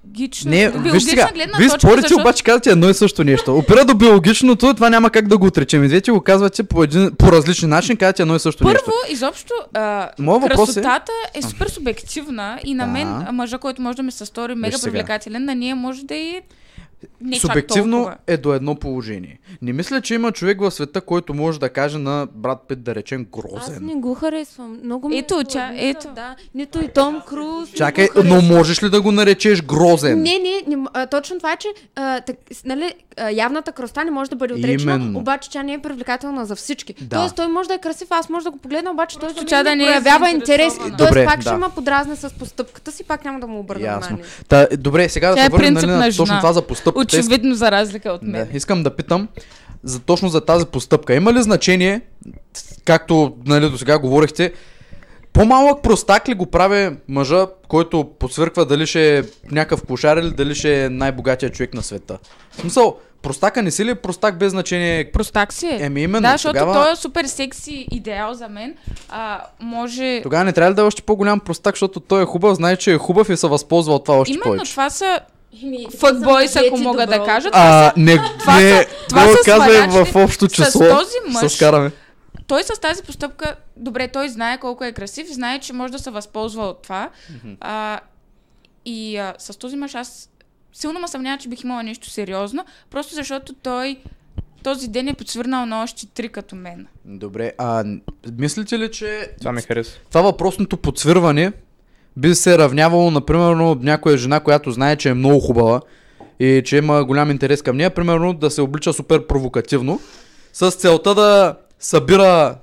биологично. Не, виж биологична сега, гледна вие точка, спорите, защото- обаче казвате едно и също нещо. Опира до биологичното, това няма как да го отречем. И двете го казвате по, един, по различен начин, казвате едно и също нещо. Първо, изобщо, а, е- красотата е... супер субективна и на мен мъжа, който може да ми се стори мега привлекателен, на нея може да и не субективно е до едно положение. Не мисля, че има човек в света, който може да каже на брат Пит, да речем, Аз грозен. не го харесвам. Много ми Ето, е ча- ето. Да. Нито и Том Круз. Чакай, но можеш ли да го наречеш грозен? Не, не, не, а, точно това е, че а, так, нали, а, явната кръста не може да бъде отречена, Именно. обаче тя не е привлекателна за всички. Да. Тоест той може да е красив, аз може да го погледна, обаче той тя мен да не е проявява интерес. заинтересована. Тоест Добре, пак да. ще има подразне с постъпката си, пак няма да му обърна внимание. Та, е, добре, сега да Тя се е върнем нали, на точно това за постъпката. Искам- Очевидно за разлика от Да, мен. искам да питам за, точно за тази постъпка. Има ли значение, както нали, до сега говорихте, по-малък простак ли го прави мъжа, който подсвърква дали ще е някакъв кошар или дали ще е най-богатия човек на света? В смисъл, простака не си ли простак без значение? Простак си е. Еми именно, да, защото тогава, той е супер секси идеал за мен. А, може... тогава не трябва ли да е още по-голям простак, защото той е хубав, знае, че е хубав и се възползва от това още Именно повече. това са фъкбойс, ако дети, мога да добро. кажа. А, не, това не, са- това го са казвай в общо с число. този мъж. Се скараме. Той с тази постъпка, добре, той знае колко е красив, знае, че може да се възползва от това. А, и а, с този мъж аз силно ме съмнява, че бих имала нещо сериозно, просто защото той този ден е подсвърнал на още три като мен. Добре, а мислите ли, че Това ми хареса. това въпросното подсвирване би се равнявало, например, някоя жена, която знае, че е много хубава и че има голям интерес към нея, примерно да се облича супер провокативно, с целта да събира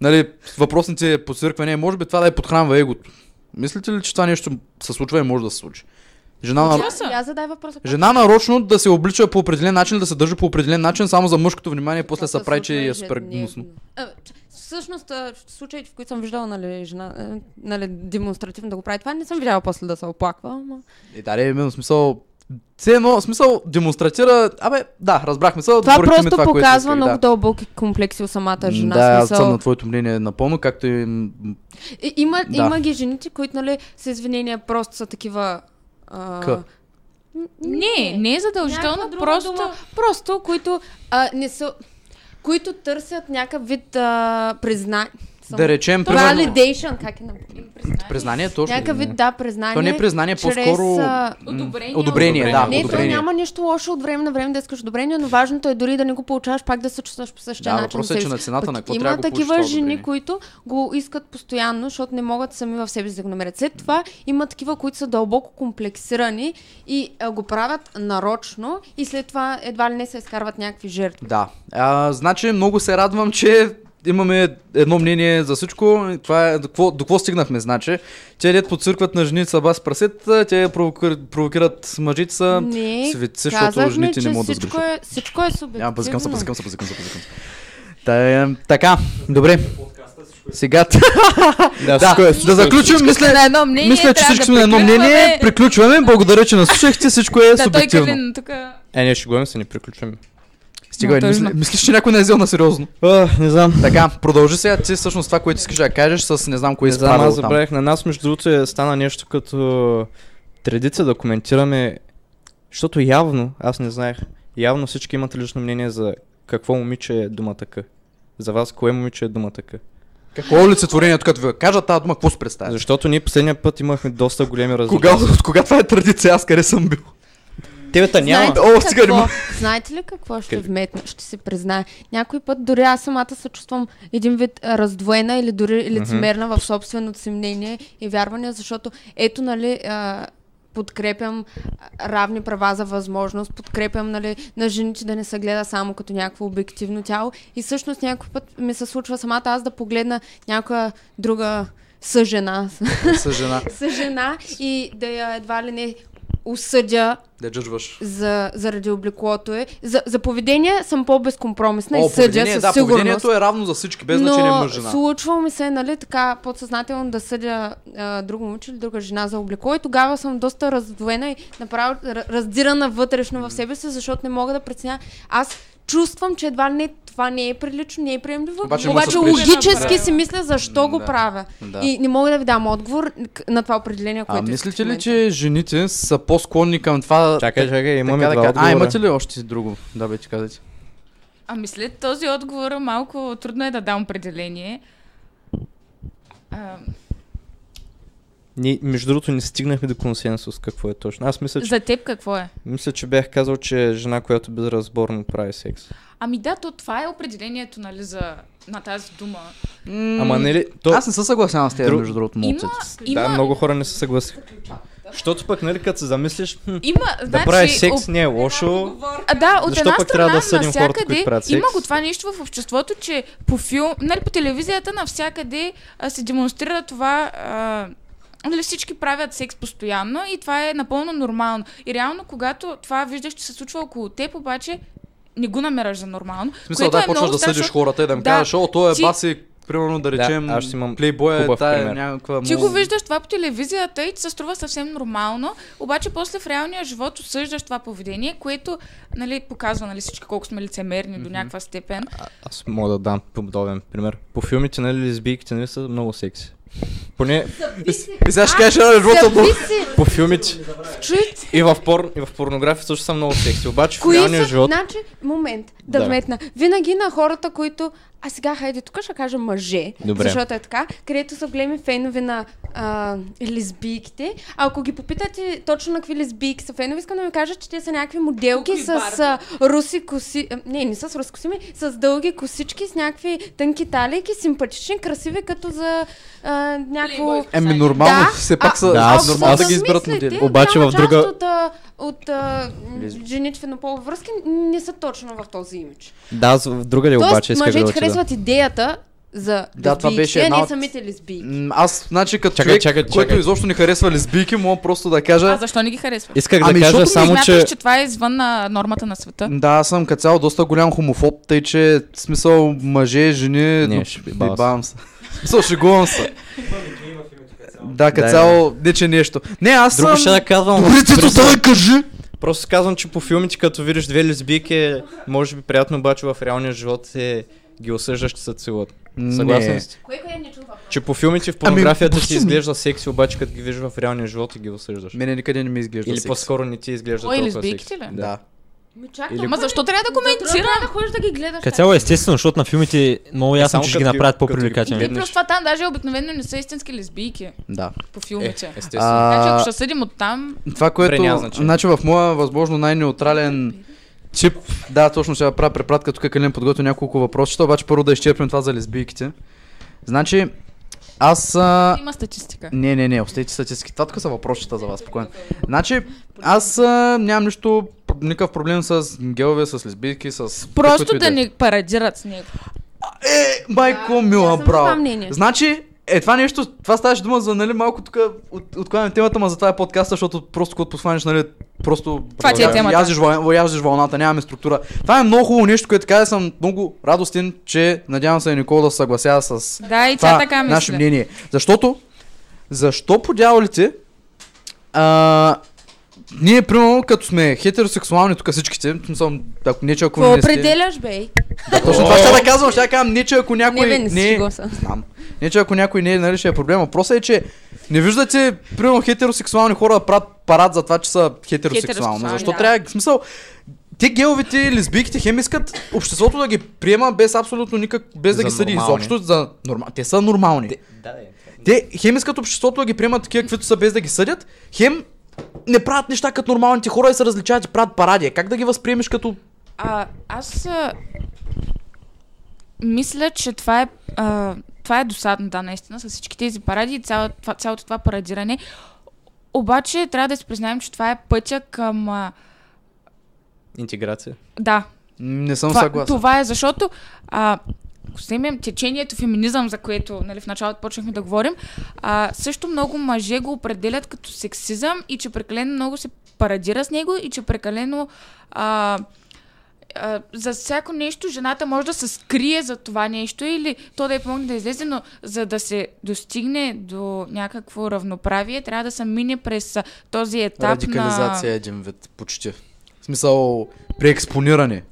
нали, въпросните подсвирквания. Може би това да е подхранва егото. Мислите ли, че това нещо се случва и може да се случи? Жена, на... Жена нарочно да се облича по определен начин, да се държи по определен начин, само за мъжкото внимание, после се прави, че е супер гнусно. Всъщност, в случаите, в които съм виждала, нали, жена, а, нали, демонстративно да го прави това, не съм видяла после да се оплаква, ама... И да, именно смисъл. Все едно, смисъл, демонстратира. Абе, да, разбрах мисъл. Това отговорихте ми просто което показва исках, много да. дълбоки комплекси у самата жена. Да, аз смисъл. съм на твоето мнение напълно, както и... И, има, Да. има ги жените, които, нали, с извинения просто са такива... А... К. м, Не, не е задължително, просто... дума. Просто, които а, не са... Които търсят някакъв вид а, признание. Да речем, примерно... Validation, как е на Признание, точно. Някакъв вид, да, признание. То не е признание, чрез, по-скоро... а, Одобрение, Одобрение, да, одобрение. Не, то одобрение. няма нищо лошо от време на време да искаш одобрение, но важното е дори да не го получаваш, пак да се чувстваш по същия Да, начин. въпросът е, че на цената Пък на какво Има трябва да такива жени, които го искат постоянно, защото не могат сами в себе си да го намерят. След това има такива, които са дълбоко комплексирани и а, го правят нарочно и след това едва ли не се изкарват някакви жертви. Да. А, значи, много се радвам, че имаме едно мнение за всичко. Това е, до какво, до какво стигнахме, значи. Те дет подсъркват на жените са бас прасета, те провокират, провокират мъжите са Не, светци, защото жените не могат да сгрешат. е, всичко е субективно. Няма, базикам се, базикам се, базикам се, базикам се. Та, е, така, добре. Сега, Да, да, всичко е- да всичко е- заключим, мисля, на едно мнение, мисля, че всички да сме на едно мнение. приключваме. Благодаря, че наслушахте. Всичко е Да, субективно. Е, ние шегуваме се, не приключваме. Стига, Но той мисли, мислиш, че някой не е взел на сериозно. А, не знам. Така, продължи сега ти всъщност това, което искаш да кажеш с не знам кое Не знам, аз забравих. На нас, между другото, е стана нещо като традиция да коментираме, защото явно, аз не знаех, явно всички имат лично мнение за какво момиче е думата К. За вас, кое момиче е думата К? Какво е олицетворението, като ви кажа тази дума, какво се представя? Защото ние последния път имахме доста големи Кога, разлики. от кога това е традиция, аз къде съм бил? Тебета няма. Знаете, О, ли сега не какво, знаете ли какво ще Къде? вметна? Ще се призная. Някой път дори аз самата се чувствам един вид а, раздвоена или дори лицемерна в собственото си мнение и вярване, защото ето, нали, а, подкрепям равни права за възможност, подкрепям нали, на жените да не се гледа само като някакво обективно тяло и всъщност някой път ми се случва самата аз да погледна някоя друга съжена, С жена. съжена и да я едва ли не осъдя Да джъджваш. за, заради облеклото е. За, за поведение съм по-безкомпромисна и О, съдя поведение, със да, сигурност. поведението е равно за всички, без значение мъж жена. случва ми се, нали, така подсъзнателно да съдя а, друго момиче или друга жена за облекло и тогава съм доста раздвоена и направо раздирана вътрешно в себе си, защото не мога да преценя. Аз чувствам, че едва не това не е прилично, не е приемливо, Обаче обаче, логически Да. си мисля защо го Да. правя. Да. И не мога да ви дам отговор на това определение, което А мислите ли, че жените са по-склонни към това? Чакай, чакай, имаме така два отговора. А, имате ли още друго? Да, бе, ти казайте. Ами след този отговор малко трудно е да дам определение. А, Ние, между другото, не стигнахме до консенсус какво е точно. Аз мисля, че, За теб какво е? мисля, че бях казал, че е жена, която безразборно прави секс. Ами да, то това е определението, нали, за, на тази дума. Ама не ли? То, Аз не се съгласявам с теб, Друг- между другото, Има, има, Да, много хора не се съгласиха. Защото пък, нали, като се замислиш, хм, има, да значи, правиш секс об- не е лошо. А, да, от Защо една пък страна, трябва да съдим хората, които правят секс? има го това нещо в обществото, че по филм, нали, по телевизията навсякъде а, се демонстрира това, а, нали, всички правят секс постоянно и това е напълно нормално. И реално, когато това виждаш, че се случва около теб, обаче не го намираш за нормално. В смисъл, да, е почваш да съдиш хората и да им Да. кажеш, о, той е Ти- баси, примерно да речем, аз ще имам плейбой е тая някаква... Ти много- го виждаш това по телевизията и ти се струва съвсем нормално, обаче после в реалния живот осъждаш това поведение, което нали, показва нали, всички колко сме лицемерни до някаква степен. А, аз мога да дам подобен пример. По филмите, нали, лесбийките нали, са много секси. Поне И сега ще кажеш, а, живота. Зависи. по филмите Чуйте. и в, пор... и в порнография също са много секси. Обаче в Кои реалния са, живот... значи, момент, да, Да. вметна. Винаги на хората, които, а сега хайде, тук ще кажа мъже, Добре. защото е така, където са големи фенове на а, лесбийките. А ако ги попитате точно на какви лесбийки са фенове, искам да ми кажат, че те са някакви моделки с а, руси коси, не, не с руси коси, ми, с дълги косички, с някакви тънки талийки, симпатични, красиви, като за а, някакво... Еми, нормално, Да, все пак а- са Да, аз- нормално да ги изберат модели. Обаче в друга- от, а, от а, жените в еднополови връзки не са точно в този имидж. Да, в друга ли обаче исках да. Харесват идеята за Да, това беше а една не самите лесбийки. Аз, значи, като Чакай, човек, чакай, който чакай. изобщо не харесва лесбийки, мога просто да кажа... А защо не ги харесваш? Исках Ами, да кажа защото само, Смяташ, че... че това е извън на нормата на света? Да, аз съм като цяло доста голям хомофоб, тъй че в смисъл мъже, жени... Не, но- ще би бавам се. Смисъл, шегувам се. Да, като Да, цяло, не че нещо. Не, аз Друго съм... ще да казвам. Добре, ти кажи! Просто казвам, че по филмите, като видиш две лесбийки, може би приятно, обаче в реалния живот е ги осъждаш, че се целуват. Съгласен сте? Кое кое не чува? Че по филмите в Ами, порнографията ти почти ми. изглежда секси, обаче като ги виждаш в реалния живот и ги осъждаш. Мене никъде не ми изглежда Или секс. по-скоро не ти изглежда Ой, толкова секси. ли? Да. Ми чакай, Или- Ма защо трябва да коментирам? Трябва да ходиш да ги гледаш. Като цяло е естествено, защото на филмите много ясно, че ще ги направят по-привлекателни. И Веднъж. плюс това там даже обикновено не са истински лесбийки Да. по филмите. Е, естествено. Значи ако ще съдим от там, това, което... значение. Значи в моя възможно най-неутрален тип... Да, точно ще правя препратка, тук Калин подготвя няколко въпросчета, обаче първо да изчерпим това за лесбийките. Значи, аз... А... има статистика. Не, не, не, оставете статистики. Това тук са въпросчета за вас, спокойно. Значи, аз а, нямам нищо, никакъв проблем с гелове, с лесбийки, с... Просто каквито и да е. ни парадират с него. Е, майко Да, мила, браво. Значи, е, това нещо, това ставаше дума за, нали, малко тук от, отклоняваме темата, ма за това е подкаста, защото просто когато посванеш, нали, просто... Това ти е темата. Яздиш, вълна- яздиш вълната, нямаме структура. Това е много хубаво нещо, което така съм много радостен, че надявам се Никола да се съгласява с Да, и това така наше мисли. мнение. Защото, защо по дяволите, а, ние, примерно, като сме хетеросексуални тук всичките, смисъл, ако не че ако Какво не сте... определяш, бе? Да, точно това ще да казвам, ще да казвам, не че ако някой Не, бе, не си не, се. знам. Не че ако някой не е, нали, ще е проблема. Въпросът е, че не виждате, примерно, хетеросексуални хора да правят парад за това, че са хетеросексуални. Защо да. трябва, в смисъл, те геовите лесбийките хем искат обществото да ги приема без абсолютно никак, без да ги съди нормални. изобщо за нормални. Те са нормални. Да, е. Те хем искат обществото да ги приемат такива, каквито са без да ги съдят, хем не правят неща като нормалните хора и се различават и правят паради. Как да ги възприемеш като... А, аз а, мисля, че това е, а, това е досадно, да, наистина, с всички тези паради и цяло, това, цялото това парадиране. Обаче трябва да си признаем, че това е пътя към... А, Интеграция. да, Не съм това, съгласен. това е защото а, ако вземем течението феминизъм, за което нали, в началото почнахме да говорим, а, също много мъже го определят като сексизъм и че прекалено много се парадира с него и че прекалено а, а, за всяко нещо жената може да се скрие за това нещо или то да й помогне да излезе, но за да се достигне до някакво равноправие, трябва да се мине през този етап Радикализация на... е един вид, почти. В смисъл, преекспониране.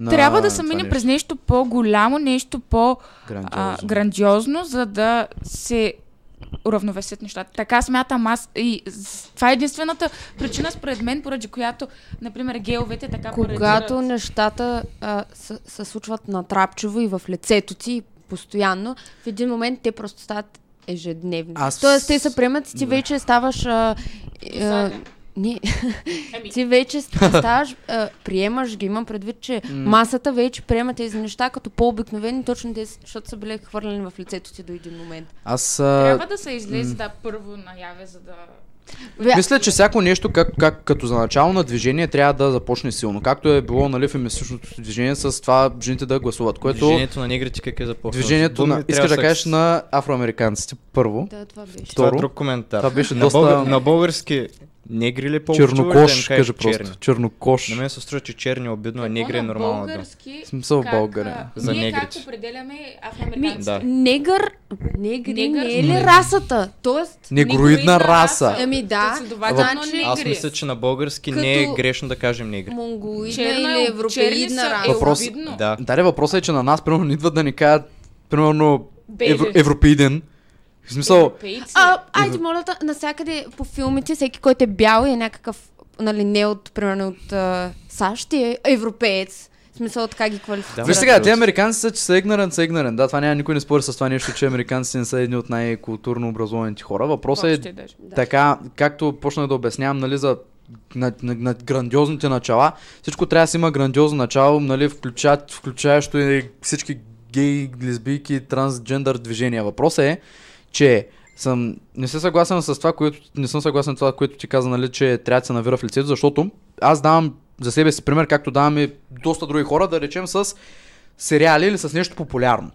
На Трябва да се мине нещо. през нещо по-голямо, нещо по... Грандиозно. а, грандиозно, за да се уравновесят нещата. Така смятам аз. И това е единствената причина, според мен, поради която, например, геовете така Когато парадират. нещата а, се, се случват натрапчиво и в лицето ти постоянно, в един момент те просто стават ежедневни. Аз- Тоест, те се приемат и ти вече ставаш... А, а. Не, Ами, ти вече ставаш, а, приемаш ги, имам предвид, че масата вече приема тези неща като по-обикновени, точно тези, защото са били хвърлени в лицето ти до един момент. Аз а, трябва да се излезе да първо наяве, за да... Бе, мисля, че всяко нещо, как, как, като за начало на движение, трябва да започне силно. Както е било нали, феминистичното движение с това жените да гласуват, което Движението на негрите как е започнало? движението Думи на... Искаш да кажеш на афроамериканците първо. Да, това беше. Това е Второ. друг коментар. Това беше на, доста- българ... на български негри ли да Чернокош, кажи просто. черни? Чернокош. На мен се струва, че черни е обидно, а негри е нормално. Да. Български, В смисъл в как, България. а, За ние негрите. как определяме афроамериканците? Да. Негър, негри Негър? не е ли Не. расата? Тоест, Негроидна раса. Ами да, значи- негри. Аз мисля, че на български Като- не е грешно да кажем негри. монголоидна Черна или е- европеидна са- раса. е Въпрос- обидно. Да. Даре, въпросът е, че на нас, примерно, не идват да ни кажат, примерно, евро, европеиден. В смисъл, Европейци. А, айде, моля, те, навсякъде по филмите, всеки, който е бял и е някакъв, нали, не от, примерно, от а, САЩ, е европеец. В смисъл, така ги квалифицират. Да. Виж сега, те американци са, че са игнорент, са игнорент. Да, това няма никой не спори с това нещо, че американците не са едни от най-културно образованите хора. Въпросът е даже. Да. така, както почнах да обяснявам, нали, за на, на, на грандиозните начала. Всичко трябва да си има грандиозно начало, нали, включа, включаещо и всички гей, лесбийки, трансджендър движения. Въпросът е, че съм, не съм съгласен с това, което, не съм съгласен с това, което ти каза, нали, че трябва да се навира в лицето, защото аз давам за себе си пример, както давам и доста други хора, да речем с сериали или с нещо популярно.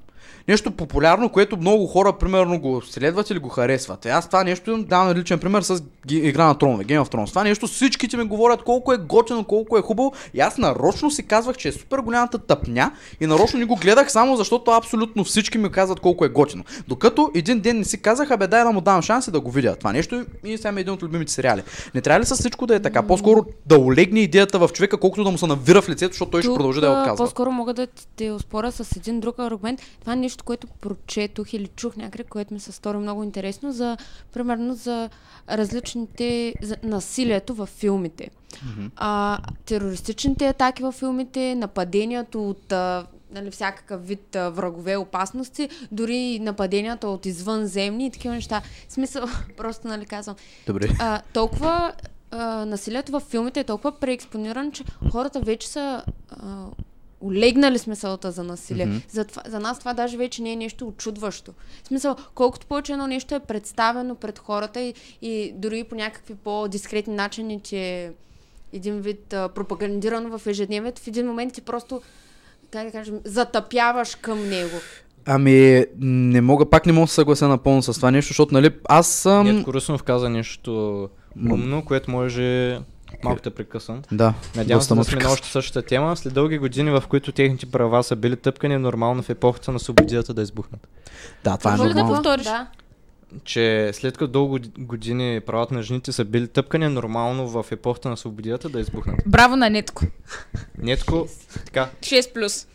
Нещо популярно, което много хора, примерно, го следват или го харесват. Е, аз това нещо давам личен пример с Игра на тронове, Game of Thrones. Това нещо всичките ми говорят колко е готино, колко е хубаво. И аз нарочно си казвах, че е супер голямата тъпня и нарочно не го гледах само защото абсолютно всички ми казват колко е готино. Докато един ден не си казах, абе дай да му дам шанс и да го видя. Това нещо и сега е един от любимите сериали. Не трябва ли с всичко да е така? По-скоро да олегне идеята в човека, колкото да му се навира в лицето, защото той ще Тук, продължи да я отказва. По-скоро мога да те- успоря с един друг аргумент. Това е нещо, което прочетох или чух някъде, което ми се стори много интересно, за, примерно, за различните, за насилието във филмите. А, терористичните атаки във филмите, нападението от а, нали, всякакъв вид а, врагове, опасности, дори нападенията от извънземни и такива неща. В смисъл, просто нали казвам, Добре. а, толкова а, насилието във филмите е толкова преекспонирано, че хората вече са а, олегнали смисълта за насилие. Мгм. за, това, за нас това даже вече не е нещо очудващо. В смисъл, колкото повече едно нещо е представено пред хората и, и дори по някакви по-дискретни начини, че е един вид а, пропагандирано в ежедневието, в един момент ти просто как да кажем, затъпяваш към него. Ами, не мога, пак не мога да се съглася напълно с това нещо, защото, нали, аз съм... Нетко Русинов каза нещо умно, което може малко те прекъсвам. Да, Надявам се да сме на още същата тема. След дълги години, в които техните права са били тъпкани, е нормално в епохата на свободията да избухнат. Да, това е Може ли да нормално. повториш? Да. Че след като дълго години правата на жените са били тъпкани, е нормално в епохата на свободията да избухнат. Браво на Нетко. Нетко, така. 6 плюс.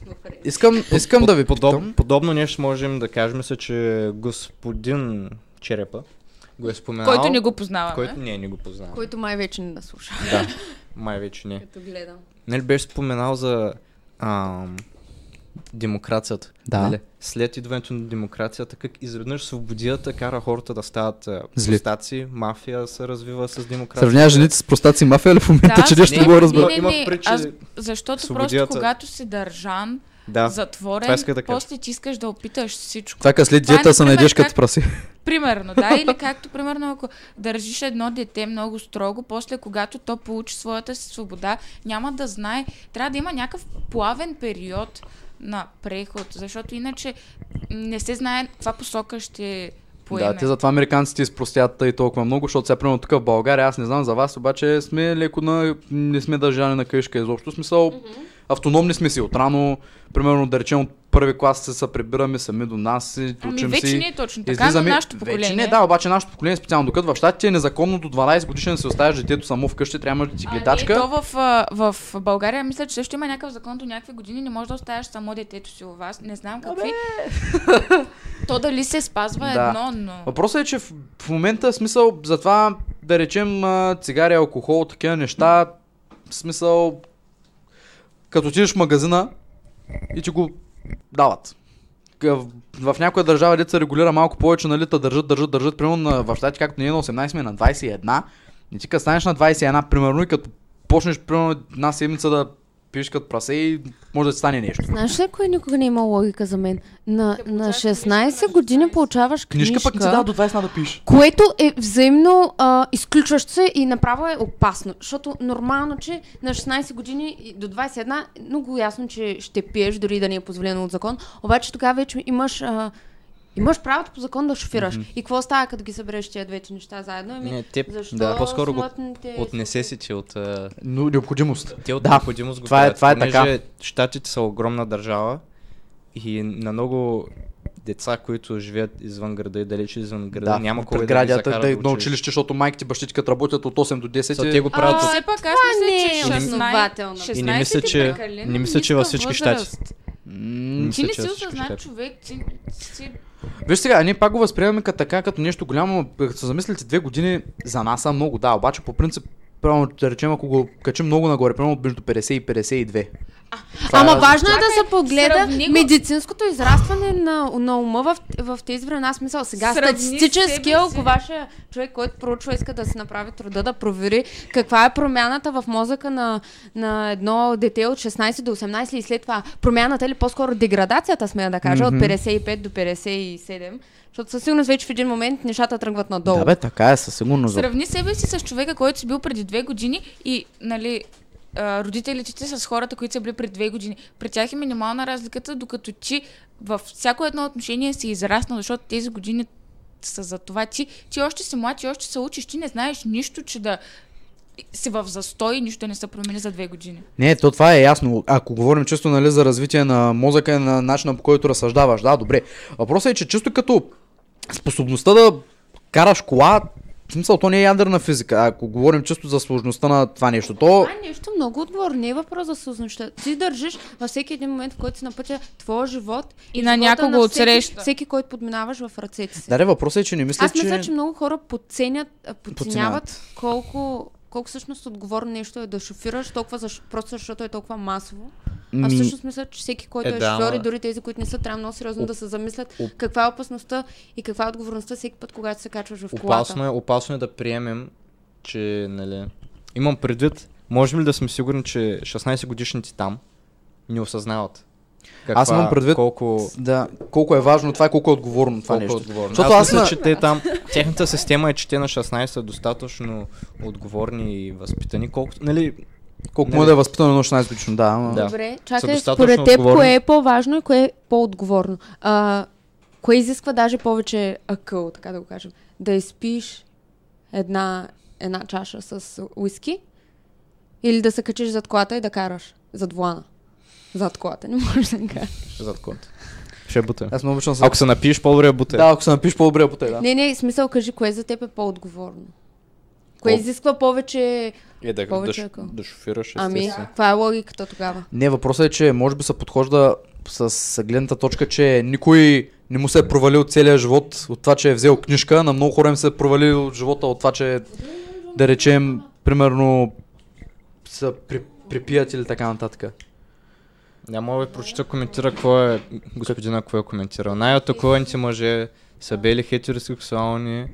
Искам, искам да ви подоб, питам. подобно нещо можем да кажем се, че господин Черепа го е споменал. Който не го познаваме. Който не, не го познава. Който май вече не да слуша, Да, май вече не. като гледам. Нали беше споменал за ам, демокрацията. Да. Нали? След идването на демокрацията, как изведнъж свободията кара хората да стават а, Зли. простаци, мафия се развива с демокрацията. Сравняваш жените с простаци и мафия ли в момента, че нещо не не, го не, разбира? Не, Има не, не. Аз, защото свободията. просто когато си държан, Да, затворен, това да кажа. после ти искаш да опиташ всичко. Така след е, диета се например, найдеш като праси. Примерно, да, или както, примерно, ако държиш едно дете много строго, после когато то получи своята си свобода, няма да знае, трябва да има някакъв плавен период на преход, защото иначе не се знае каква посока ще поеме. Да, те затова американците изпростят и толкова много, защото сега, примерно тук в България, аз не знам за вас, обаче сме леко на... не сме държани на къща изобщо. В Смисъл, автономни сме си отрано, примерно да речем от първи клас се, се прибираме сами до нас и Ами учим вече си. не е точно така, но нашето поколение. Вече не, да, обаче нашето поколение специално. Докато в щатите е незаконно до 12 годишен да си оставяш детето само вкъщи, трябва да си А, гледачка. не, то в, а, в България мисля, че също има някакъв закон до някакви години, не можеш да оставяш само детето си у вас. Не знам какви. то дали се спазва Да. едно, но... Въпросът е, че в, в момента смисъл, затова да речем а, цигари, алкохол, такива неща, в смисъл, като отидеш в магазина и ти го дават. в, в някоя държава деца регулира малко повече, нали, та държат, държат, държат, примерно на, в щати, както не е на 18, ми е на 21. И ти като станеш на 21, примерно, и като почнеш, примерно, една седмица да пиеш като прасе и може да ти стане нещо. Знаеш ли, кое никога не има логика за мен? На, на 16 години получаваш книжка, Книжка пък не ти дава до 20 да пишеш. което е взаимно а, изключващо се и направо е опасно. Защото нормално, че на 16 години до 21 е много ясно, че ще пиеш, дори да не е позволено от закон. Обаче тогава вече имаш, а, имаш правото по закон да шофираш. И какво става, като ги събереш тия двете неща заедно? Ами, Не, те защо да. по-скоро го от necessity, от... Но необходимост. Те от Да. необходимост го Това е- това е така. Щатите са огромна държава и на много деца, които живеят извън града и далече извън града, Да, няма кой да ги закара да, на училище. защото майките, бащите, като работят от 8 до 10. Са, те го правят А, от... все пак аз мисля, не че е 16, основателно. 16 И не мисля, че- не мисля, че във всички щати. М, Ти не си осъзнат човек, ти си... Виж сега, ние пак го възприемаме като така, като нещо голямо. Като се замислите, две години за нас са много, да, обаче по принцип, правилно да речем, ако го качим много нагоре, примерно между 50 и 52. Това Ама е важно е да се погледа сравни го- медицинското израстване на, на ума в, в тези времена. Смисъл, сега Сравни статистически, ако вашия човек, който проучва, иска да си направи труда да провери каква е промяната в мозъка на, на едно дете от 16 до 18 и след това промяната или по-скоро деградацията, смея да кажа, от 55 до 57. Защото със сигурност вече в един момент нещата тръгват надолу. Да, бе, така е, със сигурност. Сравни себе си с човека, който си бил преди две години и, нали, родителите ти с хората, които са били преди две години. При тях е минимална разликата, докато ти във всяко едно отношение си израснал, защото тези години са за това. Ти, ти още си млад, ти още се учиш, ти не знаеш нищо, че да си в застой и нищо не се промени за две години. Не, то това е ясно. Ако говорим чисто нали, за развитие на мозъка и на начина по който разсъждаваш, да, добре. Въпросът е, че чисто като способността да караш кола, в смисъл, то не е ядерна физика. Ако говорим чисто за сложността на това нещо, то... Това е нещо много отговорно. Не е въпрос за сложността. Ти държиш във всеки един момент, в който си на пътя твоя живот И на живота някого всеки, отсреща. всеки, който подминаваш в ръцете си. Да, не, въпросът е, че не мисля, Аз мисля, че... че много хора подценят, подценяват Подценяват. колко, колко всъщност отговорно нещо е да шофираш, толкова защ... просто защото е толкова масово. Ми, всъщност мисля, че всеки, който Е, е, да, шофьор и дори тези, които не са, трябва много сериозно Оп- да се замислят оп- каква е опасността и каква е отговорността всеки път, когато се качваш в колата. Опасно е, опасно е да приемем, че, нали... Имам предвид, можем ли да сме сигурни, че 16 годишните там не осъзнават? Каква, Аз имам предвид- Колко, Да, колко е важно това и колко е отговорно това колко е нещо. отговорно. Защото аз, аз мисля, на- че те там, техната система е, че те на 16 са достатъчно отговорни и възпитани, колкото, нали, Колко Нали? може да е възпитано едно 16 годишно, да. Ама... Да. Добре, чакай, според теб отговорни. кое е по-важно и кое е по-отговорно? А, кое изисква даже повече акъл, така да го кажем? Да изпиш една, една чаша с уиски или да се качиш зад колата и да караш зад влана? Зад колата, не можеш да караш. зад конта. Ще бута. Аз много обичам се... Ако се напиеш, по-добре бута. Да, ако се напиш по-добре по да. Не, не, смисъл, кажи, кое за теб е по-отговорно? Кое По- изисква повече... Е, да, Повече да, ако- да шофираш, Ами, каква е логиката тогава? Не, въпросът е, че може би се подхожда с гледната точка, че никой не му се е провалил целия живот от това, че е взел книжка. На много хора им се е провалил живота от това, че да речем, примерно, са при, припият или така нататък. Няма да ви прочита коментира какво е господина, какво е коментирал. Най-атакуваните мъже са бели хетеросексуални,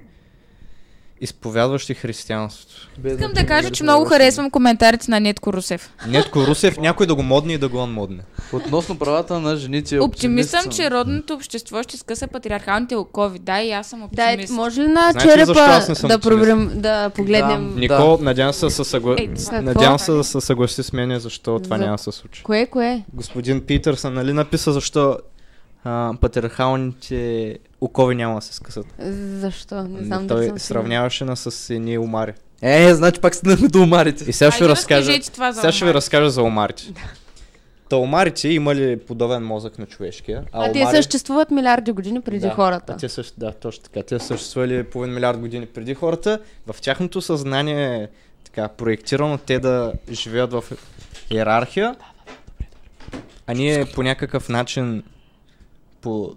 изповядващи християнството. Искам да кажа, че много харесвам коментарите на Нетко Русев. Нетко Русев, някой да го модне и да го онмодне. Относно правата на жените. Оптимист съм, че родното общество ще скъса патриархалните окови. Да, и аз съм Да, е, оптимист. може ли на черепа да, проблем, да погледнем... Да. Никол, надявам се да се съгла... Ей, какво? надявам се да се съгласи с мене, защо това За- няма да се случи. Кое, кое? Господин Питърсън, нали написа защо а, патриархалните окови няма да се скъсат? Защо? Не знам Той съм сигурна. сравняваше на с едни омари. Е, значи пак стигнахме до умарите. И сега ще разкажа, разкажете това за сега ще ви разкажа за омарите. Та омарите имали подобен мозък на човешкия. А, А те омари- съществуват милиарди години преди да, хората. Те също, да, точно така. Те съществували половин милиард години преди хората. В тяхното съзнание е така проектирано те да живеят в иерархия. А ние по някакъв начин по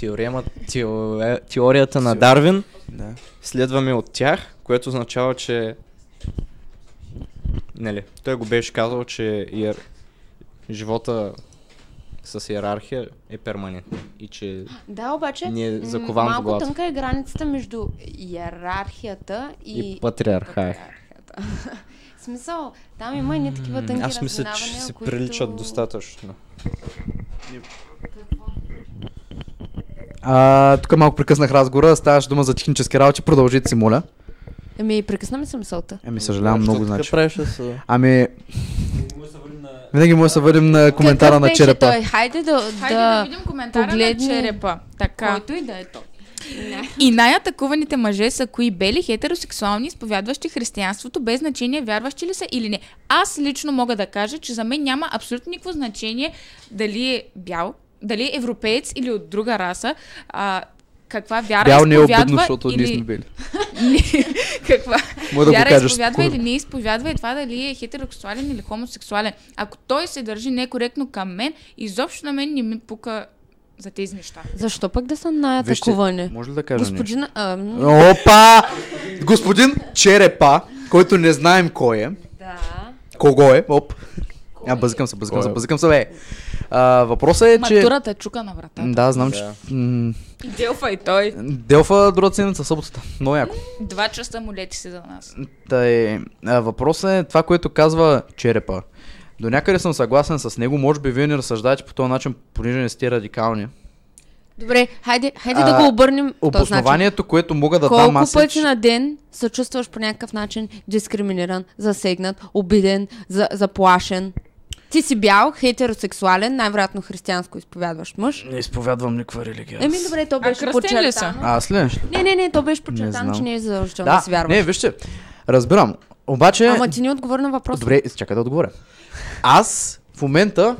теорема, теоре, теорията на Дарвин Да. следваме от тях, което означава, че нали, той го беше казал, че иер... живота с иерархия е перманентно. И че Да, обаче Ни е закован в малко главата. тънка е границата между иерархията и, И патриархат. патриархията. В смисъл, там има и не такива тънки аз мисля, че се които... приличат достатъчно. А, тук малко прекъснах разговора, ставаше дума за технически работи, продължите си, моля. Еми, прекъсна ми се мисълта. Еми, съжалявам много, значи. правиш с... Ами, винаги може да се върнем на коментара Какъв на беше черепа. Той? Хайде да, Хайде да, да, видим коментара погледне- на черепа. Така. който и да е И най-атакуваните мъже са кои бели, хетеросексуални, изповядващи християнството, без значение вярващи ли са или не. Аз лично мога да кажа, че за мен няма абсолютно никакво значение дали е бял, дали е европеец или от друга раса, а, каква вяра Бял не е обидно, защото или... ние сме били. Не, каква Може да вяра кажеш изповядва спокойно. или не изповядва и това дали е хетеросексуален или хомосексуален. Ако той се държи некоректно към мен, изобщо на мен не ми пука за тези неща. Защо пък да са Вижте, най-атакувани? може ли да кажа нещо? Господин... А, м, Опа! Господин Черепа, който не знаем кой е. да. Кого е? Оп. А, бъзикам се, бъзикам се, бъзикам се, бе. А, въпросът е, че... Матурата чука на вратата. Да, знам, че... Да. м, И Делфа и той. Делфа друга седмица, съботата. Много яко. Два часа му лети се за нас. Тъй, а, въпросът е това, което казва Черепа. До някъде съм съгласен с него. Може би вие не разсъждаете по този начин, понеже не сте радикални. Добре, хайде, хайде А, да го обърнем този начин. Обоснованието, което мога да Колко дам аз е, пъти на ден се чувстваш по някакъв начин дискриминиран, засегнат, обиден, за, заплашен? Ти си бял, хетеросексуален, най-вероятно християнско изповядващ мъж. Не изповядвам никаква религия. Еми добре, то беше подчертано. Аз ли? Не, не, не, то беше Не подчертано, знам. че не е задължително да, Да, си вярваш. не, вижте. Разбирам. Обаче... Ама ти не отговори на въпроса. Добре, чакай да отговоря. Аз в момента,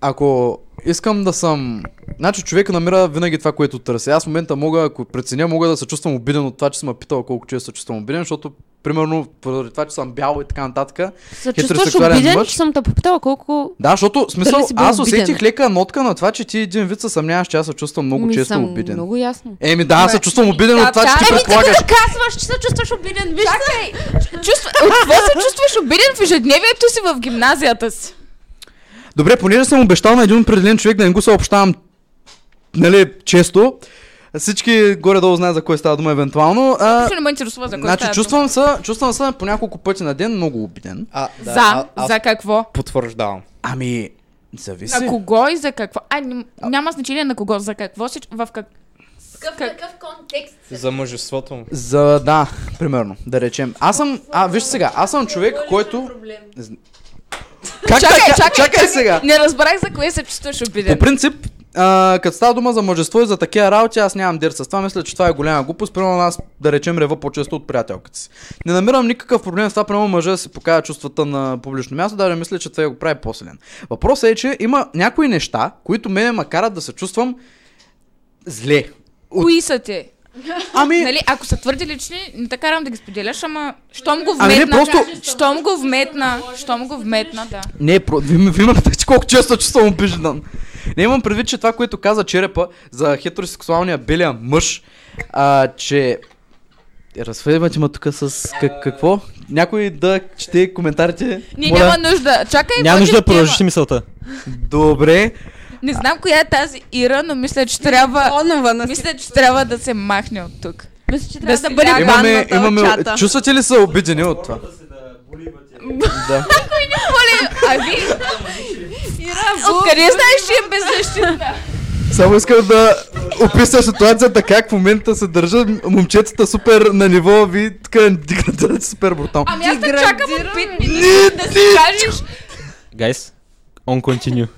ако искам да съм... Значи човек намира винаги това, което търси. Аз в момента мога, ако преценя, мога да се чувствам обиден от това, че съм ме питал колко често се чувствам обиден, защото примерно поради това, че съм бял и така нататък. Се чувстваш обиден, мъж. че съм те попитала колко... Да, защото смисъл, аз усетих лека нотка на това, че ти един вид се съмняваш, че аз се чувствам много Ми често съм обиден. Много ясно. Еми да, аз се чувствам обиден Да, от това, че да, ти еми, предполагаш. казваш, че се чувстваш обиден, виж Чакай! Чувства... От какво се чувстваш обиден в ежедневието си в гимназията си? Добре, понеже съм обещал на един определен човек да не го съобщавам нали, често, всички горе-долу знаят за кой става дума евентуално. А, не ме интересува за кой значи, става чувствам се, чувствам се по няколко пъти на ден много обиден. А, дума. За, за какво? потвърждавам. Ами, зависи. На кого и за какво? А, ням- няма значение на кого, за какво си, в как... Как- контекст? За мъжеството му. За, да, примерно, да речем. Аз съм, а, виж сега, аз съм човек, който... Как Чакай, така? чакай, чакай сега. Не разбрах за кое се чувстваш По обиден. принцип, а, като става дума за мъжество и за такива работи, аз нямам дир с това. Мисля, че това е голяма глупост. Примерно аз, да речем, рева по-често от приятелката си. Не намирам никакъв проблем с това, примерно мъжа да си покажа чувствата на публично място, даже мисля, че това го прави по-силен. Въпросът е, че има някои неща, които мене ме карат да се чувствам зле. От... Кои са те? Ами, Нали, ако са твърди лични, не те карам да ги споделяш, ама щом го Ами не, вметна, просто- щом го вметна, щом го вметна, да. Не, про... ви, ме- ви ме питахте колко често чувствам обиждан. Не имам предвид, че това, което каза Черепа за хетеросексуалния белия мъж, а, че... Разфейвате ме тук с как, какво? Някой да чете коментарите? Не, Моля. няма нужда. Чакай, Няма нужда да продължиш мисълта. Добре. Не знам коя е тази Ира, но мисля, че трябва... Мисля, че трябва да се махне от тук. Мисля, че Да трябва се да бъде. Имаме, имаме, чата. чувствате ли се обидени от това? Да. А ви? Откъде знаеш, че е беззащитна? Само искам да опиша ситуацията как в момента се държат момчетата супер на ниво, ви тук деградирате супер брутално. Ами аз да чакам от 5 Не, минути да си кажеш Guys, on continue.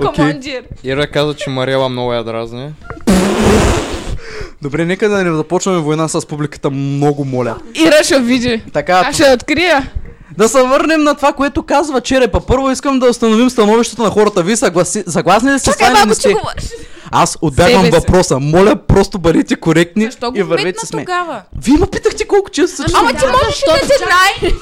командир. Ира каза, че Мариела много я дразни. Добре, нека да не започваме война с публиката, много моля. Ира ще види. Така, Аз ще я открия. Да се върнем на това, което казва Черепа. Първо искам да установим становището на хората. Вие съгласи... съгласни ли сте с това не сте? Аз отбягвам Себе въпроса. Моля, просто бъдете коректни Защо и го вървете с мен. тогава? Вие ме питахте колко често се Ама ти можеш да те знае?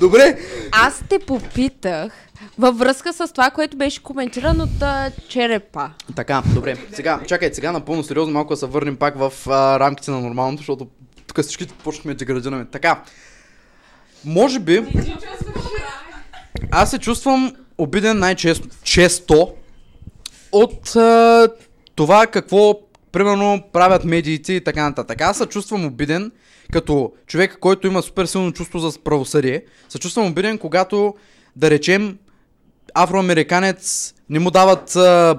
Добре. Аз те попитах във връзка с това, което беше коментирано от а, Черепа. Така, добре. Сега, чакай, сега напълно сериозно малко да се върнем пак в а, рамките на нормалното, защото тук всички почнахме да деградираме. Така, може би, аз се чувствам обиден най-често често от а, това какво примерно правят медиите и така нататък. Аз се чувствам обиден като човек, който има супер силно чувство за правосъдие. Се чувствам обиден, когато, да речем, афроамериканец не му дават а,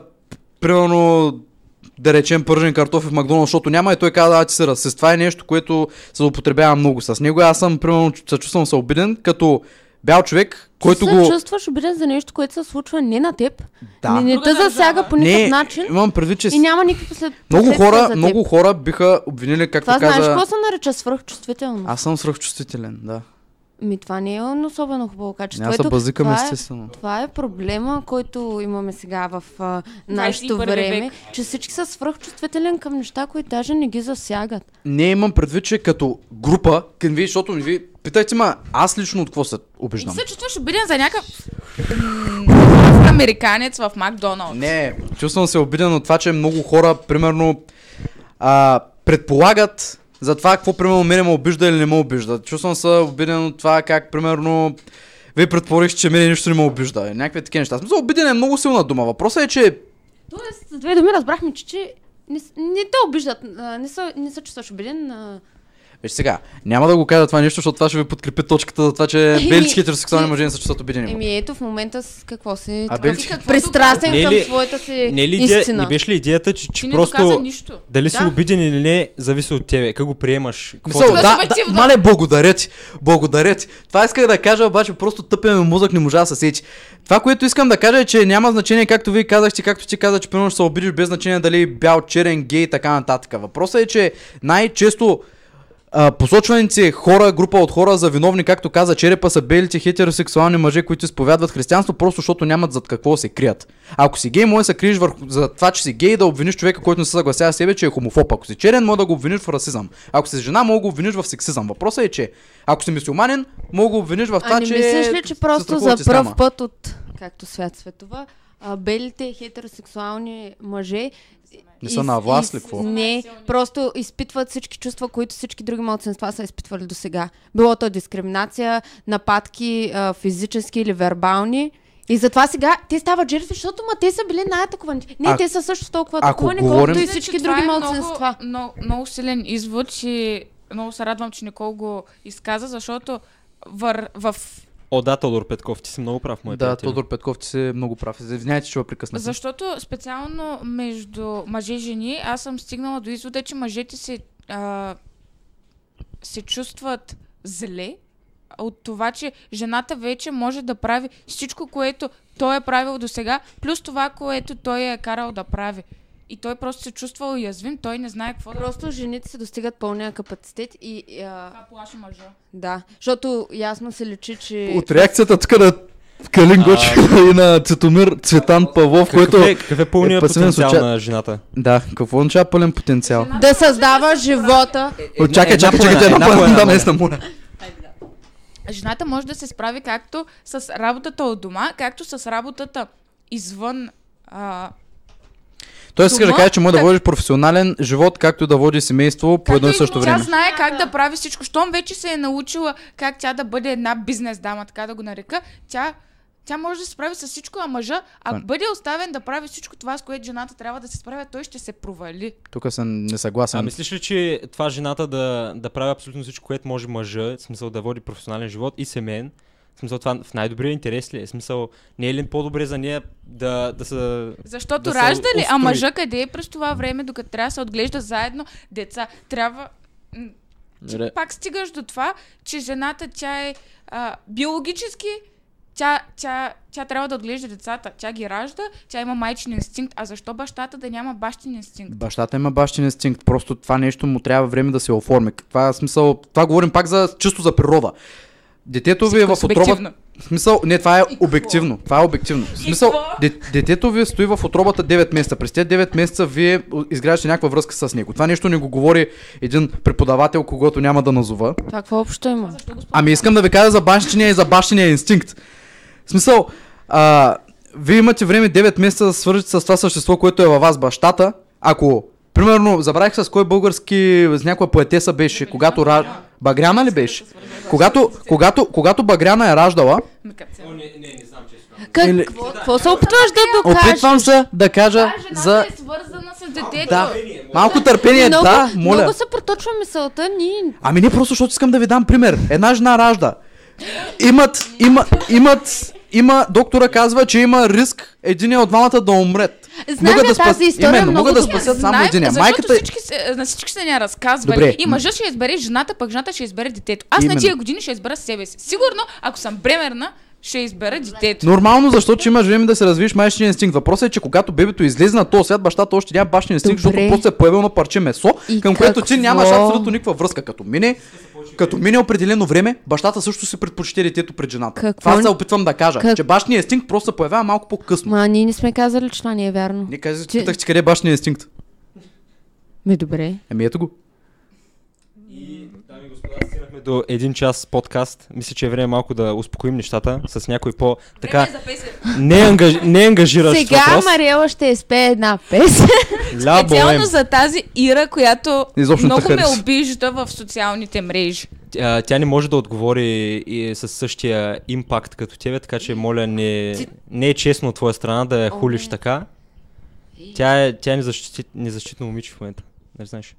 примерно да речем пържен картоф в Макдоналд, защото няма и той казва, а ти си расист. Това е нещо, което се употребява много с него. Аз съм, примерно, се чувствам се обиден, като бял човек, който ти го... се чувстваш обиден за нещо, което се случва не на теб, Да. не, не те засяга по никакъв Не, начин имам предвид, че и няма никакви послед... много хора, за теб. много хора биха обвинили, както Това знаеш каза... какво се нарича свръхчувствителност? Аз съм свръхчувствителен, да. Ми това не е особено хубаво качество. Аз се базикам това е- естествено. Това е проблема, който имаме сега в а, нашето 21 време, век. че всички са свръхчувствителен към неща, които даже не ги засягат. Не имам предвид, че като група, към ви, защото ви питайте ма, аз лично от какво се обиждам? се чувстваш обиден за някакъв американец в Макдоналдс. Не, чувствам се обиден от това, че много хора, примерно, а, предполагат за това какво, примерно, мене ме обижда или не ме обижда. Чувствам се обиден от това как, примерно, вие предположихте, че мене нищо не ме обижда. Някакви такива неща. Смисъл, обиден е много силна дума. Въпросът е, че Тоест, с две думи разбрахме, че, че не, не те обиждат, не, са, не се чувстваш обиден. Виж сега, няма да го кажа това нещо, защото това ще ви подкрепи точката за това, че Еми, белите хетеросексуални мъже не се чувстват обидени. Еми ето в момента с какво се... А ти белите- си Каквото Пристрастен Не е към ли- своята си Не, е ли идея, истина. не беше ли идеята, че, че просто нищо. дали си Да. обиден или не, зависи от тебе. Как го приемаш? Какво Мисъл, е да, да, субективно. мале, благодаря ти. Благодаря ти. Това исках да кажа, обаче просто тъпия ми мозък не можа да се сети. Това, което искам да кажа е, че няма значение, както вие казахте, както ти каза, че примерно ще се обидиш без значение дали е бял, черен, гей и така нататък. Въпросът е, че най-често а, посочваните хора, група от хора за виновни, както каза Черепа, са белите хетеросексуални мъже, които изповядват християнство, просто защото нямат зад какво се крият. Ако си гей, може да се криеш върху, за това, че си гей, да обвиниш човека, който не се съгласява с себе, че е хомофоб. Ако си черен, може да го обвиниш в расизъм. Ако си жена, може да го обвиниш в сексизъм. Въпросът е, че ако си мисиоманин, може да го обвиниш в това, А не че мислиш ли, че просто за пръв път от, както свят светова, белите хетеросексуални мъже Не са на власт ли, какво? Не, просто изпитват всички чувства, които всички други младсенства са изпитвали до сега. Било то дискриминация, нападки, а, физически или вербални. И затова сега те стават жертви, защото ма те са били най-атакувани. Не, А- те са също толкова атакувани, говорим- колкото и Мисля, всички че това други е младсенства. Много, много, много силен извод и много се радвам, че Никол го изказа, защото вър, в О, да, Тодор Петков, ти си много прав, мой Да, приятел. Тодор Петков, ти си много прав. Извинявайте, че ви прекъсна. Защото специално между мъже и жени, аз съм стигнала до извода, че мъжете се, а, се чувстват зле от това, че жената вече може да прави всичко, което той е правил до сега, плюс това, което той е карал да прави. И той просто се чувства уязвим, той не знае какво да... Просто жените се достигат пълния капацитет и... А, Това плаши мъжа. да, защото ясно се личи, че... От реакцията тук на Калин Гоч и на Цветомир Цветан Павлов, Какъв, който... е, какъв е пълният е потенциал случай- на жената? Да, какво означава пълен потенциал? Да създава живота. О, чакай, чакай, чакай, една по да, наистина, моля. Жената може да се справи както с работата от дома, както с работата извън а, Тоест, иска да кажа, че може да водиш професионален живот, както да води семейство по едно и също Тя време. знае как да прави всичко. Щом вече се е научила как тя да бъде една бизнес дама, така да го нарека, тя, тя може да се справи с всичко, а мъжа, ако бъде оставен да прави всичко това, с което жената трябва да се справя, той ще се провали. Тук съм несъгласен. А мислиш ли, че това жената да, да прави абсолютно всичко, което може мъжа, в смисъл да води професионален живот и семейен, в смисъл това в най-добрия интерес ли е? В смисъл, не е ли по-добре за нея да, да са... Защото Да се ражда ли, а мъжа къде е през това време, докато трябва да се отглежда заедно деца? Трябва... Ре- пак стигаш до това, че жената тя е а, биологически тя, тя, тя трябва да отглежда децата. Тя ги ражда, тя има майчин инстинкт. А защо бащата да няма бащин инстинкт? Бащата има бащин инстинкт, просто това нещо му трябва време да се оформи. Това е смисъл, това говорим пак за чисто за природа. Детето ви е в отробата. В смисъл, не, това е обективно. Това е обективно. В смисъл, де, детето ви стои в отробата 9 месеца. През тези 9 месеца вие изграждате някаква връзка с него. Това нещо не го говори един преподавател, когато няма да назова. Това какво общо има? Ами искам да ви кажа за бащиния и за бащиния инстинкт. В смисъл, а, вие имате време 9 месеца да свържете с това същество, което е във вас бащата. Ако, примерно, забравих с кой български, с някоя поетеса беше, когато ра... Багряна ли беше? Когато, когато, когато Багряна е раждала, не, не, не знам Или- какво, какво се опитваш да докажеш? Опитвам се да кажа за... е свързана с детето. Да, малко търпение, много, да, моля. много се проточва мисълта ни. Ами не просто, защото искам да ви дам пример. Една жена ражда. Имат, има, имат, има, доктора казва, че има риск един от двамата да умрет. Знаем я да спас- тази история Именно, много могат да спасят само Знаем, един. Защото Майката... всички се, на всички се ни разказвали. Добре. И мъжът ще избере жената, пък жената ще избере детето. Аз Именно. на тия години ще избера себе си. Сигурно, ако съм бремерна, ще избера детето. Нормално, защото имаш време да се развиеш майчния инстинкт. Въпросът е, че когато бебето излезе на този свят, бащата още няма бащия инстинкт, Добре. защото просто е появил на парче месо, И към което ти какво? нямаш абсолютно никаква връзка. Като мине, като мине определено време, бащата също се предпочита детето пред жената. Какво? Това се опитвам да кажа, Как- че бащия инстинкт просто се появява малко по-късно. Ма, ние не сме казали, че това не е вярно. Не казах, Че- ти къде е бащия инстинкт. Ми, добре. Еми ето го. Дами и господа, стигнахме до един час подкаст. Мисля, че е време малко да успокоим нещата с някой по така за песен. не, ангаж... не ангажиращ Сега въпрос. Мариела ще изпее една песен. Специално за тази Ира, която Изобщо не много ме обижда в социалните мрежи. Тя, тя не може да отговори и с същия импакт като тебе, така че моля не, Ти- не е честно от твоя страна да я хулиш не. така. Тя е, тя е незащити, незащитно момиче в момента. Не знаеш.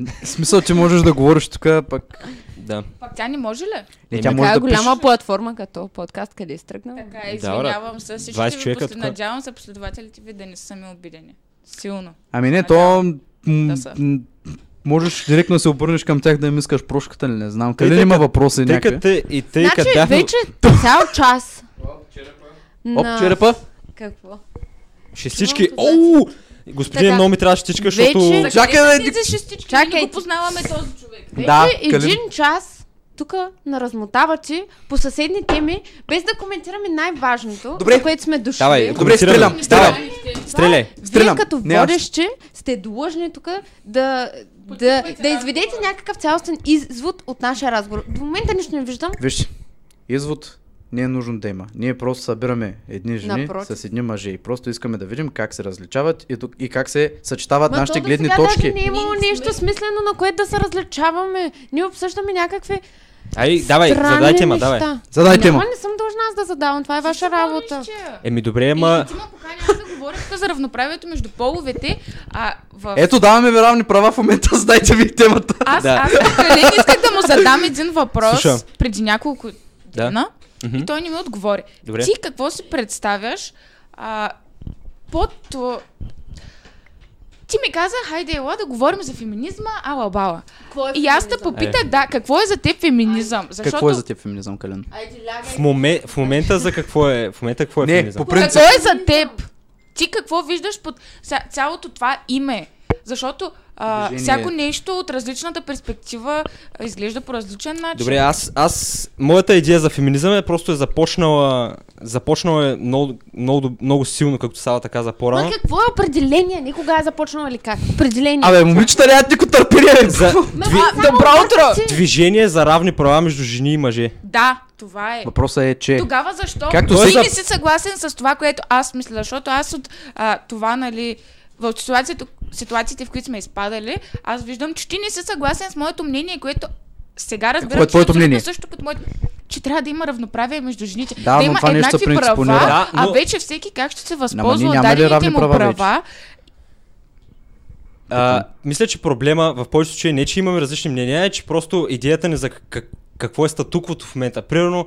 В смисъл, че можеш да говориш тук, пък... Да. Пак тя не може ли? Не, тя Еми, може Така да голяма пише. платформа като подкаст, къде е стръгнала. Така, е, Да, бре. извинявам се. Всички 20 ви после... Надявам се последователите ви да не са ми обидени. Силно. Ами не, то... м, Да м, Можеш директно да се обърнеш към тях да им искаш прошката ли, не знам. Къде тъй има въпроси Тъй някакви? те- и тъй Значи, бяхме... вече цял час. Оп, на- черепа. Какво? Шестички. Чувам Оу! Господин, Така. много ми трябваше стичка, Вече- защото... Чакай, бе, са тези шестички? Чакай. Чакай. Го познаваме този човек. Вече Да, един Калин. час тук наразмотавате по съседни теми, без да коментираме най-важното, Добре. за което сме дошли. Давай, Добре, стрелям, стрелям. стреляй. Вие като водещи сте длъжни тук да, да, да изведете някакъв цялостен извод от нашия разговор. До момента нищо не виждам. Виж, извод не е нужно да има. Ние просто събираме едни жени Напротив. с едни мъже и просто искаме да видим как се различават и, и как се съчетават Ма нашите то гледни сега точки. Даже не е имало нещо сме- смислено, на което да се различаваме. Ние обсъждаме някакви Ай, давай, странни задай тема, давай. Задай тема. Няма, не съм дължна аз да задавам. Това е ваша работа. Еми добре, Ама... Ти ме аз да говоря за равноправието между половете, а в... Ето, даваме ви равни права в момента, задайте ви темата. Аз, Да. аз Калин исках да му задам един въпрос Слушам. преди няколко Да. Мгм. и той не ми отговори. Добре. Ти какво си представяш а, под... Ти ми каза, хайде ела да говорим за феминизма, ала бала. И аз те попитах, да, какво е за теб феминизъм? Защото... Какво е за теб феминизъм, Калин? В, моме... в момента за какво е? В момента какво е Не, феминизъм? по принцип. Какво е за теб? Ти какво виждаш под ця- цялото това име? Защото а, Движение. всяко нещо от различната перспектива а, изглежда по различен начин. Добре, аз, аз, моята идея за феминизъм е просто е започнала, започнала е много, много, много силно, както става така за Ма по-рано. какво е определение? Никога е започнало или как? Определение. Абе, момичета нямат нико търпение. За дви... Добро утро! обаче- движение за равни права между жени и мъже. Да, това е. Въпросът е, че... Тогава защо? Както Ти всеки- не си съгласен с това, което аз мисля, защото аз от а, това, нали, в ситуацията, ситуациите, в които сме изпадали, аз виждам, че ти не си съгласен с моето мнение, което сега разбирам, Какво е че твоето мнение? Също като моето че трябва да има равноправие между жените. Да, да но има това нещо еднакви права. Да, а но- вече всеки как ще се възползва от дадените му права права. А, мисля, че проблема в повечето случаи не, е, че имаме различни мнения, е, че просто идеята ни за как, какво е статуквото в момента. Примерно,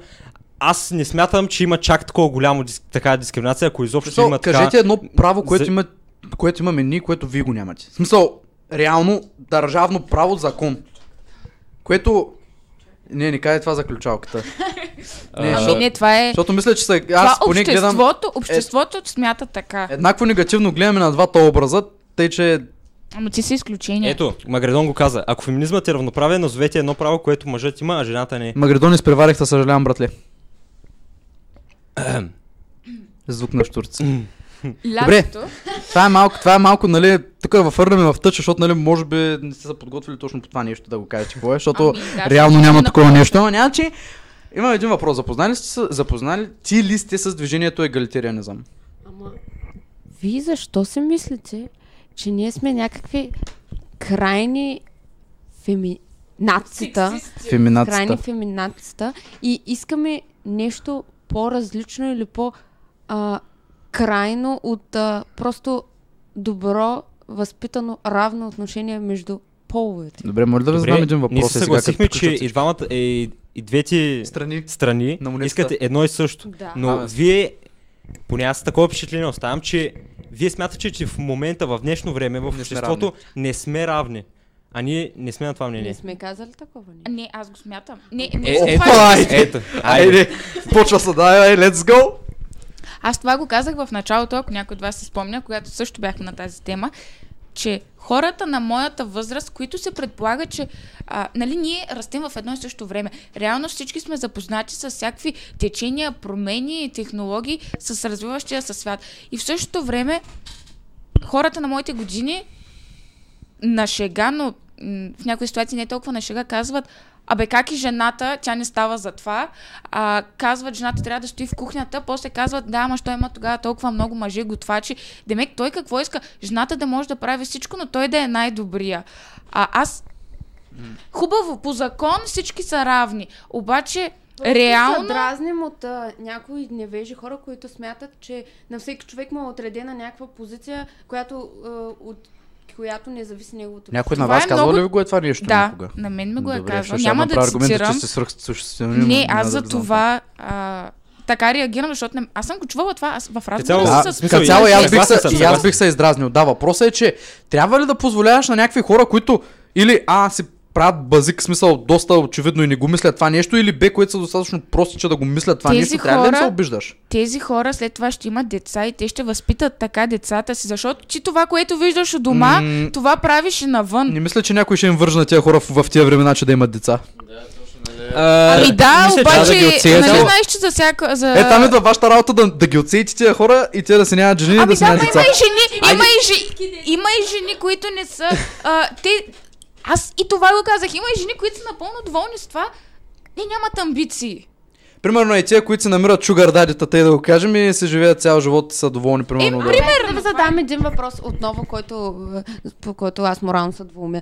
аз не смятам, че има чак такова голямо дис, така дискриминация, ако изобщо Смисъл, има така... кажете едно право, което, За- има, което имаме ние, което вие го нямате. В смисъл, реално, държавно право, закон. Което... Не, не кажа това за ключалката. Не, А, Ами защото, не, това е... защото мисля, че са, Това аз поне гледам... обществото, обществото смята така. Еднакво негативно гледаме на двата образа, тъй че Ама ти си изключение. Ето, Магредон го каза. Ако феминизмът е равноправие, назовете едно право, което мъжът има, а жената не. Магредон изпреварихте, съжалявам, братле. Звук на штурци. Лятото. Това е малко, това е малко, нали, тук въвърнем в тъча, защото, нали, може би не сте се подготвили точно по това нещо да го кажете какво е, защото Ами, да, реално няма такова нещо. Ама няма, че имам един въпрос. Запознали, сте, се- запознали ти ли сте с движението егалитарианизъм? Ама, вие защо си мислите, че ние сме някакви крайни феминацията, Феминацията. крайни феминацията и искаме нещо по-различно или по а, крайно от а, просто добро, възпитано, равно отношение между половете. Добре, може да ви задам един въпрос. ние е се съгласихме, че и двамата, и, и двете страни. страни На искате едно и също. Да. Но Абе. вие, поне аз такова впечатление оставам, че вие смятате, че в момента, в днешно време, в обществото не сме равни. А ние не сме на това мнение. Не сме казали такова. Не. Не, аз го смятам. Не, не, Е, ето, това, айде. ето, Айде, почва се, дай, let's go! Аз това го казах в началото, ако някой от вас се спомня, когато също бяхме на тази тема, че хората на моята възраст, които се предполага, че а, нали, ние растем в едно и също време. Реално всички сме запознати с всякакви течения, промени и технологии с развиващия се свят. И в същото време хората на моите години на шега, но в някои ситуации не толкова на шега, казват Абе, как и жената, тя не става за това. А, казват, жената трябва да стои в кухнята, после казват, да, ама що има тогава толкова много мъже готвачи. Демек, той какво иска? Жената да може да прави всичко, но той да е най-добрия. А аз... Хубаво, по закон всички са равни. Обаче, реално... Се дразним от а, някои невежи хора, които смятат, че на всеки човек му е отредена някаква позиция, която, а, от която не зависи неговото. Някой на вас е казва много- ли ви го е това нещо Да, някога? на мен ми го е Добре, казал. Няма да цитирам. че свръхсъществени. Не, аз за това а, така реагирам, защото не... аз съм го чувала това аз в разговора Да, с... като цяло и аз бих съгласен се, и аз бих се издразнил. Да, въпросът е, че трябва ли да позволяваш на някакви хора, които или А си правят базик, смисъл доста очевидно и не го мислят това нещо, или Б, които са достатъчно прости, че да го мислят това Тези нещо, трябва ли да им се хора- обиждаш? Тези хора след това ще имат деца и те ще възпитат така децата си, защото ти това, което виждаш у дома, М, това правиш и навън. Не мисля, че някой ще им вържи на тези хора в, в тия времена, че да имат деца. Ами да, мисля, че трябва обаче, да ги отсеете. нали знаеш, че за всяка... За... Е, там идва вашата работа да, да ги отсеете тия хора и те да се нямат жени и Ами да се да, нямат ма деца. има и жени, има и, жени, има и жени, които не са... А, те, аз и това го казах, има и жени, които са напълно доволни с това и нямат амбиции. Примерно и тия, които се намират шугар дадите, тъй да го кажем, и се живеят цял живот и са доволни, примерно. да... Примерно, да ви задам един въпрос отново, който, е, по който аз морално се двумя.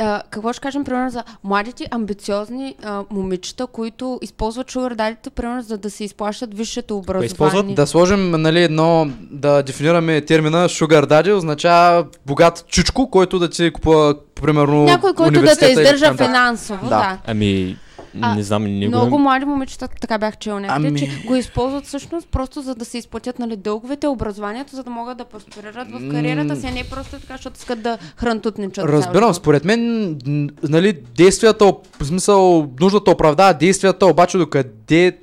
А, какво ще кажем, примерно, за младите амбициозни а, момичета, които използват шугардадите, примерно, за да се изплащат висшето образование? използват? Да сложим, нали, едно, да дефинираме термина Sugar Daddy, означава богат чичко, който да ти купува, примерно, Някой, който да те издържа финансово, Да. да. Ами, А, не знам, не Много го... млади момичета, така бях чела някъде, Ами- че го използват всъщност просто за да се изплатят нали, дълговете, образованието, за да могат да просперират в кариерата си, а не просто така, защото искат да хрантутничат. Разбирам, според мен, нали, действията, в смисъл, нуждата оправдава действията, обаче докъде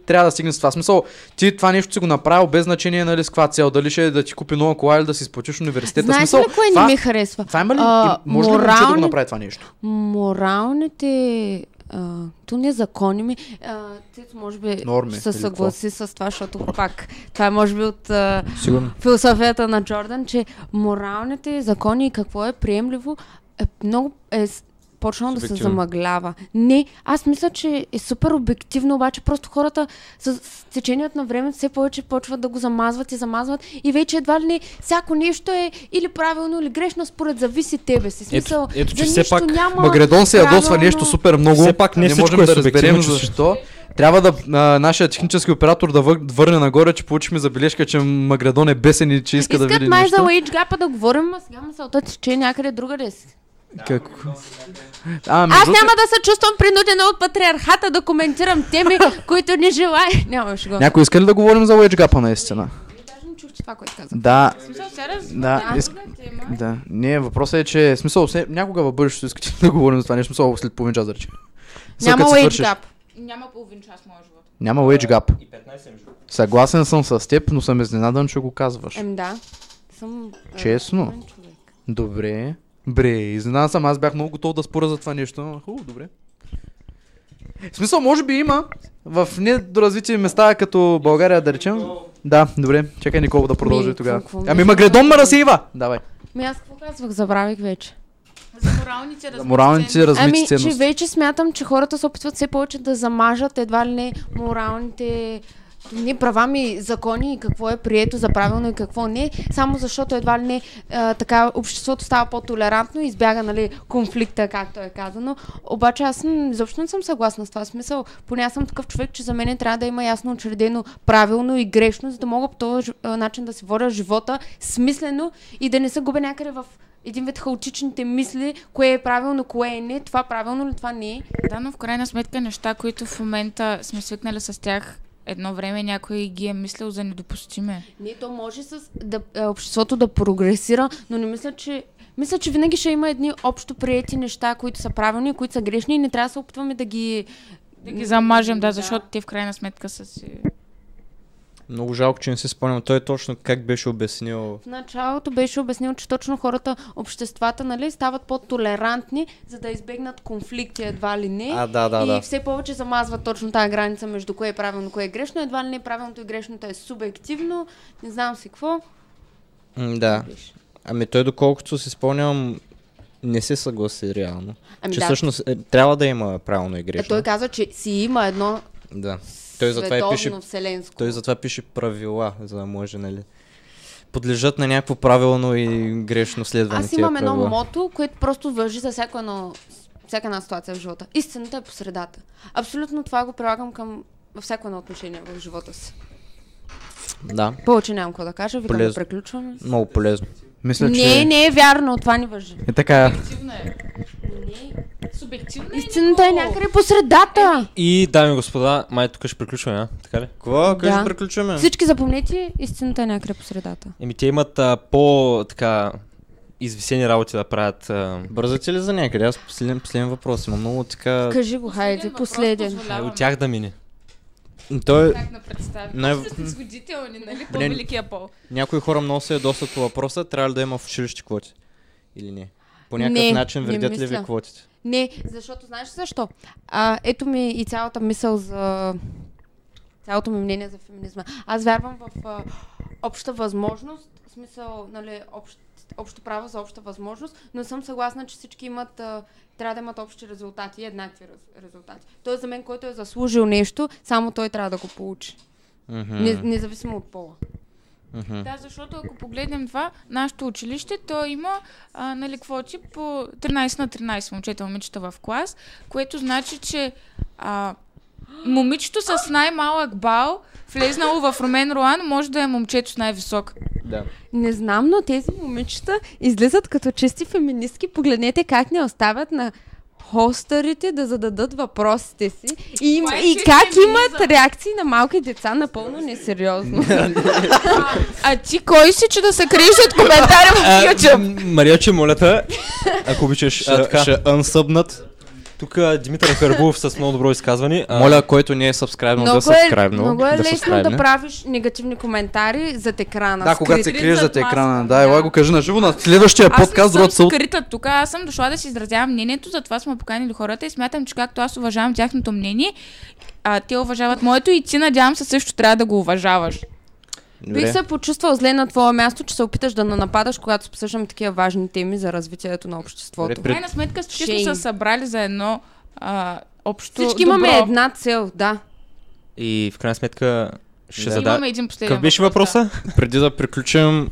трябва да стигне с това. В смисъл, ти това нещо си го направил без значение, нали, с каква цел, дали ще е да ти купи нова кола или да си изплатиш университета. Знаеш смисъл, ли кое това, не ми харесва? това има ли, А, може ли момче да го морални- направи това нещо? Моралните а, то не закони ми. А, може би Норми, ще се съгласи с това, защото пак това е може би от а, Сигурно. философията на Джордан, че моралните закони и какво е приемливо е много е почнало да се замъглява. Не, аз мисля, че е супер обективно, обаче просто хората с, с течението на времето все повече почват да го замазват и замазват и вече едва ли не всяко нещо е или правилно, или грешно, според зависи тебе си. Смисъл, ето, че за все пак няма Магредон се ядосва правилно- нещо супер много. Все пак не не можем е да разберем че- защо. Трябва да а, нашия технически оператор да вър- върне нагоре, че получихме забележка, че Магредон е бесен и че иска да Искат види май нещо. за Wage Gap да говорим, а сега мисълта че е някъде другаде си. Какво? А, Аз няма да се чувствам принудена от патриархата да коментирам теми, които не желая. Нямаш го. Някой иска ли да говорим за Wedge Gap наистина? Даже не чух, че това, което каза. Да, да, а, иск... друга тема. да. Не, въпросът е, че смисъл, някога в бъдещето искате да говорим за това нещо, смисъл след половин час да речем. Няма Wage свършиш. Gap. Няма половин час моя живот. Няма Wedge Gap. И 15 между. Съгласен съм с теб, но съм изненадан, че го казваш. Ем да. Съм... е, Честно? човек. Добре. Бре, изненадан съм, аз бях много готов да споря за това нещо. Хубаво, добре. В смисъл, може би има в недоразвити места, като България, да речем. Да, добре. Чакай Никол да продължи Ми, тогава. какво- какво Ами ми- Магредон ме разсейва! Давай. Ми аз какво казвах? Забравих вече. За моралните ценности. размити Ами, че ценности. вече смятам, че хората се опитват все повече да замажат едва ли не моралните ни права ми, закони и какво е прието за правилно и какво не, само защото едва ли не а, така обществото става по-толерантно и избяга нали, конфликта, както е казано. Обаче аз съм, изобщо не съм съгласна с това смисъл. Поне аз съм такъв човек, че за мен трябва да има ясно учредено правилно и грешно, за да мога по този начин да си водя живота смислено и да не се губя някъде в един вид хаотичните мисли, кое е правилно, кое е не, това правилно ли, това не е. Да, но в крайна сметка неща, които в момента сме свикнали с тях, едно време някой ги е мислил за недопустиме. Не, то може с да, е, обществото да прогресира, но не мисля, че мисля, че винаги ще има едни общо приети неща, които са правилни, които са грешни и не трябва да се опитваме да ги... Да ги замажем, да, защото те в крайна сметка са си... Много жалко, че не си спомням. Той точно как беше обяснил. В началото беше обяснил, че точно хората, обществата, нали, стават по-толерантни, за да избегнат конфликти едва ли не. А, да, да, и да. все повече замазват точно тази граница между кое е правилно, кое е грешно. Едва ли не правилното и грешното е субективно. Не знам си какво. М, Да. Ами той, доколкото си спомням, не се съгласи реално. Ами че да. всъщност е, трябва да има правилно и Е, грешно. той каза, че си има едно Да. Той затова и пише вселенско. Той затова пише правила, за да може, нали? Подлежат на някакво правилно и грешно следване. Аз имам едно мото, което просто въжи за всяко едно, всяка една ситуация в живота. Истината е по средата. Абсолютно това го прилагам към във всяко едно отношение в живота си. Да, Повече нямам какво да кажа, викам да приключваме. много полезно. Мисля, Не, че... не е вярно, това не въжи. Е така. Субективна е. Субективна е, Истината е някъде по средата. И, дами и господа, май тук ще приключваме, а? Така ли? Какво? Къде Да. ще приключваме? Всички запомнете, истината е някъде по средата. Еми, те имат а, по, така, извисени работи да правят. А, Бързате ли за някъде? Аз последен, последен въпрос. Има много така... Кажи го, хайде, последен. е, от тях да мине. Той... Как да представим? Най- снисходителни, нали? По-великия пол. Някои хора много се ядосват по въпроса, трябва ли да има в училище квоти? Или не? По някакъв Не, начин вредят ли ви квотите? Не, защото знаеш защо? А, ето ми и цялата мисъл за... Цялото ми мнение за феминизма. Аз вярвам в а, обща възможност, в смисъл, нали, общ, общо право за обща възможност, но съм съгласна, че всички имат, а, трябва да имат общи резултати, еднакви раз, резултати. Тоест за мен, който е заслужил нещо, само той трябва да го получи. Не, независимо от пола. Мгм. Да, защото ако погледнем това, нашето училище, то има а, нали, квоти по 13 на 13 момчета момичета в клас, което значи, че а, момичето с най-малък бал, влезнало в Ромен Руан, може да е момчето с най-висок. Да. Не знам, но тези момичета излизат като чисти феминистки. Погледнете как не оставят на хостърите да зададат въпросите си и, им, е и как имат реакции на малки деца напълно несериозно. А ти кой си, че да се криеш от коментари в YouTube? Мария, че моля те, ако обичаш. Ще, unsubnат. Тук Димитър Карбулов с много добро изказване. А, Моля, който не е сабскрайбнал, да много е, сабскрайбнал. много е да лесно да правиш негативни коментари зад екрана. Да, когато се криеш зад екрана. маска, Да, ела го кажи на живо на следващия Аз подкаст, не другата съм скрита тук, аз съм дошла да си изразявам мнението, затова сме поканили хората и смятам, че както аз уважавам тяхното мнение, а, те уважават моето и ти надявам се също трябва да го уважаваш. Бих се почувствал зле на твое място, че се опиташ да нападаш, когато обсъждаме такива важни теми за развитието на обществото. Добре, В крайна сметка всички се събрали за едно а, общо Всички добро. имаме една цел, да. И в крайна сметка ще Да. задам. Имаме един последен Какъв беше въпрос, да. въпроса? Преди да приключим,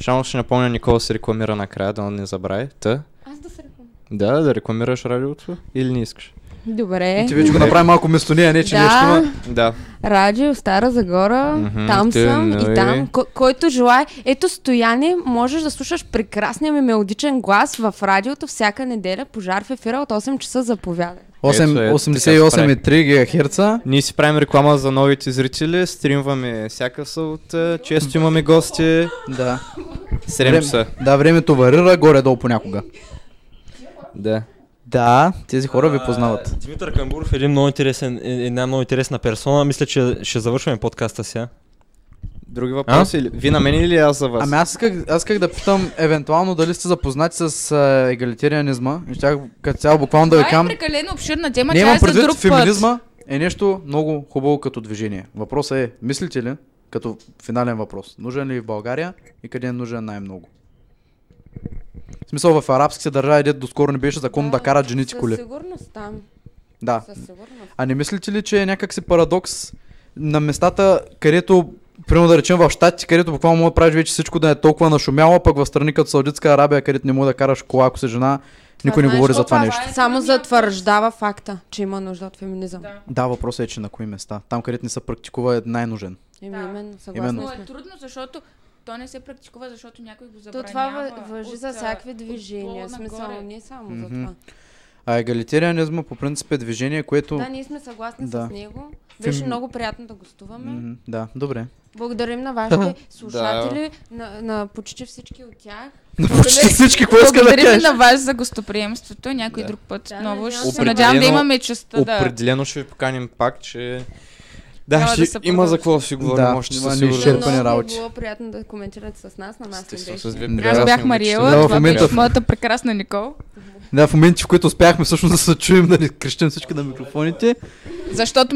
само ще напомня Никола се рекламира накрая, да не забрави. Та, Аз да се рекламирам. да, да рекламираш радиото или не искаш? Добре. Ти вече го направи малко вместо нея, не че Да. нещо има. Да. Радио Стара Загора, Мгм, там те, съм нали? и там. Ко- който желая. Ето стояне, можеш да слушаш прекрасния ми мелодичен глас в радиото всяка неделя. Пожар в ефира от 8 часа ето, 88,3 ГГц. Ние си правим реклама за новите зрители, стримваме всяка събота, често имаме гости. Да. 7 Време- часа. Да, времето варира горе-долу понякога. Да. Да, тези хора ви познават. А, Димитър Камбуров е един много интересен, е- една много интересна персона. Мисля, че ще завършваме подкаста сега. Други въпроси? или- Вие на мен или аз за вас? Ами аз исках, аз исках да питам евентуално дали сте запознати с а, егалитарианизма. Щях като цяло буквално да ви Това е кам. прекалено обширна тема, Не тя е за предвид, друг феминизма е нещо много хубаво като движение. Въпросът е, мислите ли, като финален въпрос, нужен ли е в България и къде е нужен най-много? В смисъл в арабските държави, дето доскоро не беше законно да, карат жените със коли. сигурност там. Да. Със сигурност. А не мислите ли, че е някакси парадокс на местата, където Примерно да речем в Штатите, където буквално може да правиш вече всичко да е толкова нашумяло, пък в страни като Саудитска Арабия, където не може да караш кола, ако си жена, никой не говори за това пак? нещо. Само затвърждава факта, че има нужда от феминизъм. Да. Да, въпросът е, че на кои места. Там, където не се практикува е най-нужен. Еми, Да. именно, съгласна Именно. Но е трудно, защото то не се практикува, защото някой го То забранява. това въ- въжи от, за всякакви от движения, пола смисъл не само за Мгм. това. А егалитарианизма по принцип е движение, което... Да, ние сме съгласни Да. с него. Беше Фем- много приятно да гостуваме. Мгм, Да, добре. Благодарим на вашите слушатели, на, на почти всички от тях. На почти всички, какво иска да кажеш? на вас за гостоприемството. Някой Да. друг път Да, отново надявам ще се. надявам да имаме честа да... Определено ще ви поканим пак, че... Да, Трябва ще да се има за какво да си говорим Да, още със сигурност. Изчерпани Много работи. е било приятно да коментирате с нас, на нас не Естествено, беше. с две Да. Аз бях момичета. Мариела, Да, това момента- беше моята прекрасна Никол. Да, в моменти, в които успяхме всъщност да се чуем, да не крещим всички на микрофоните. Защото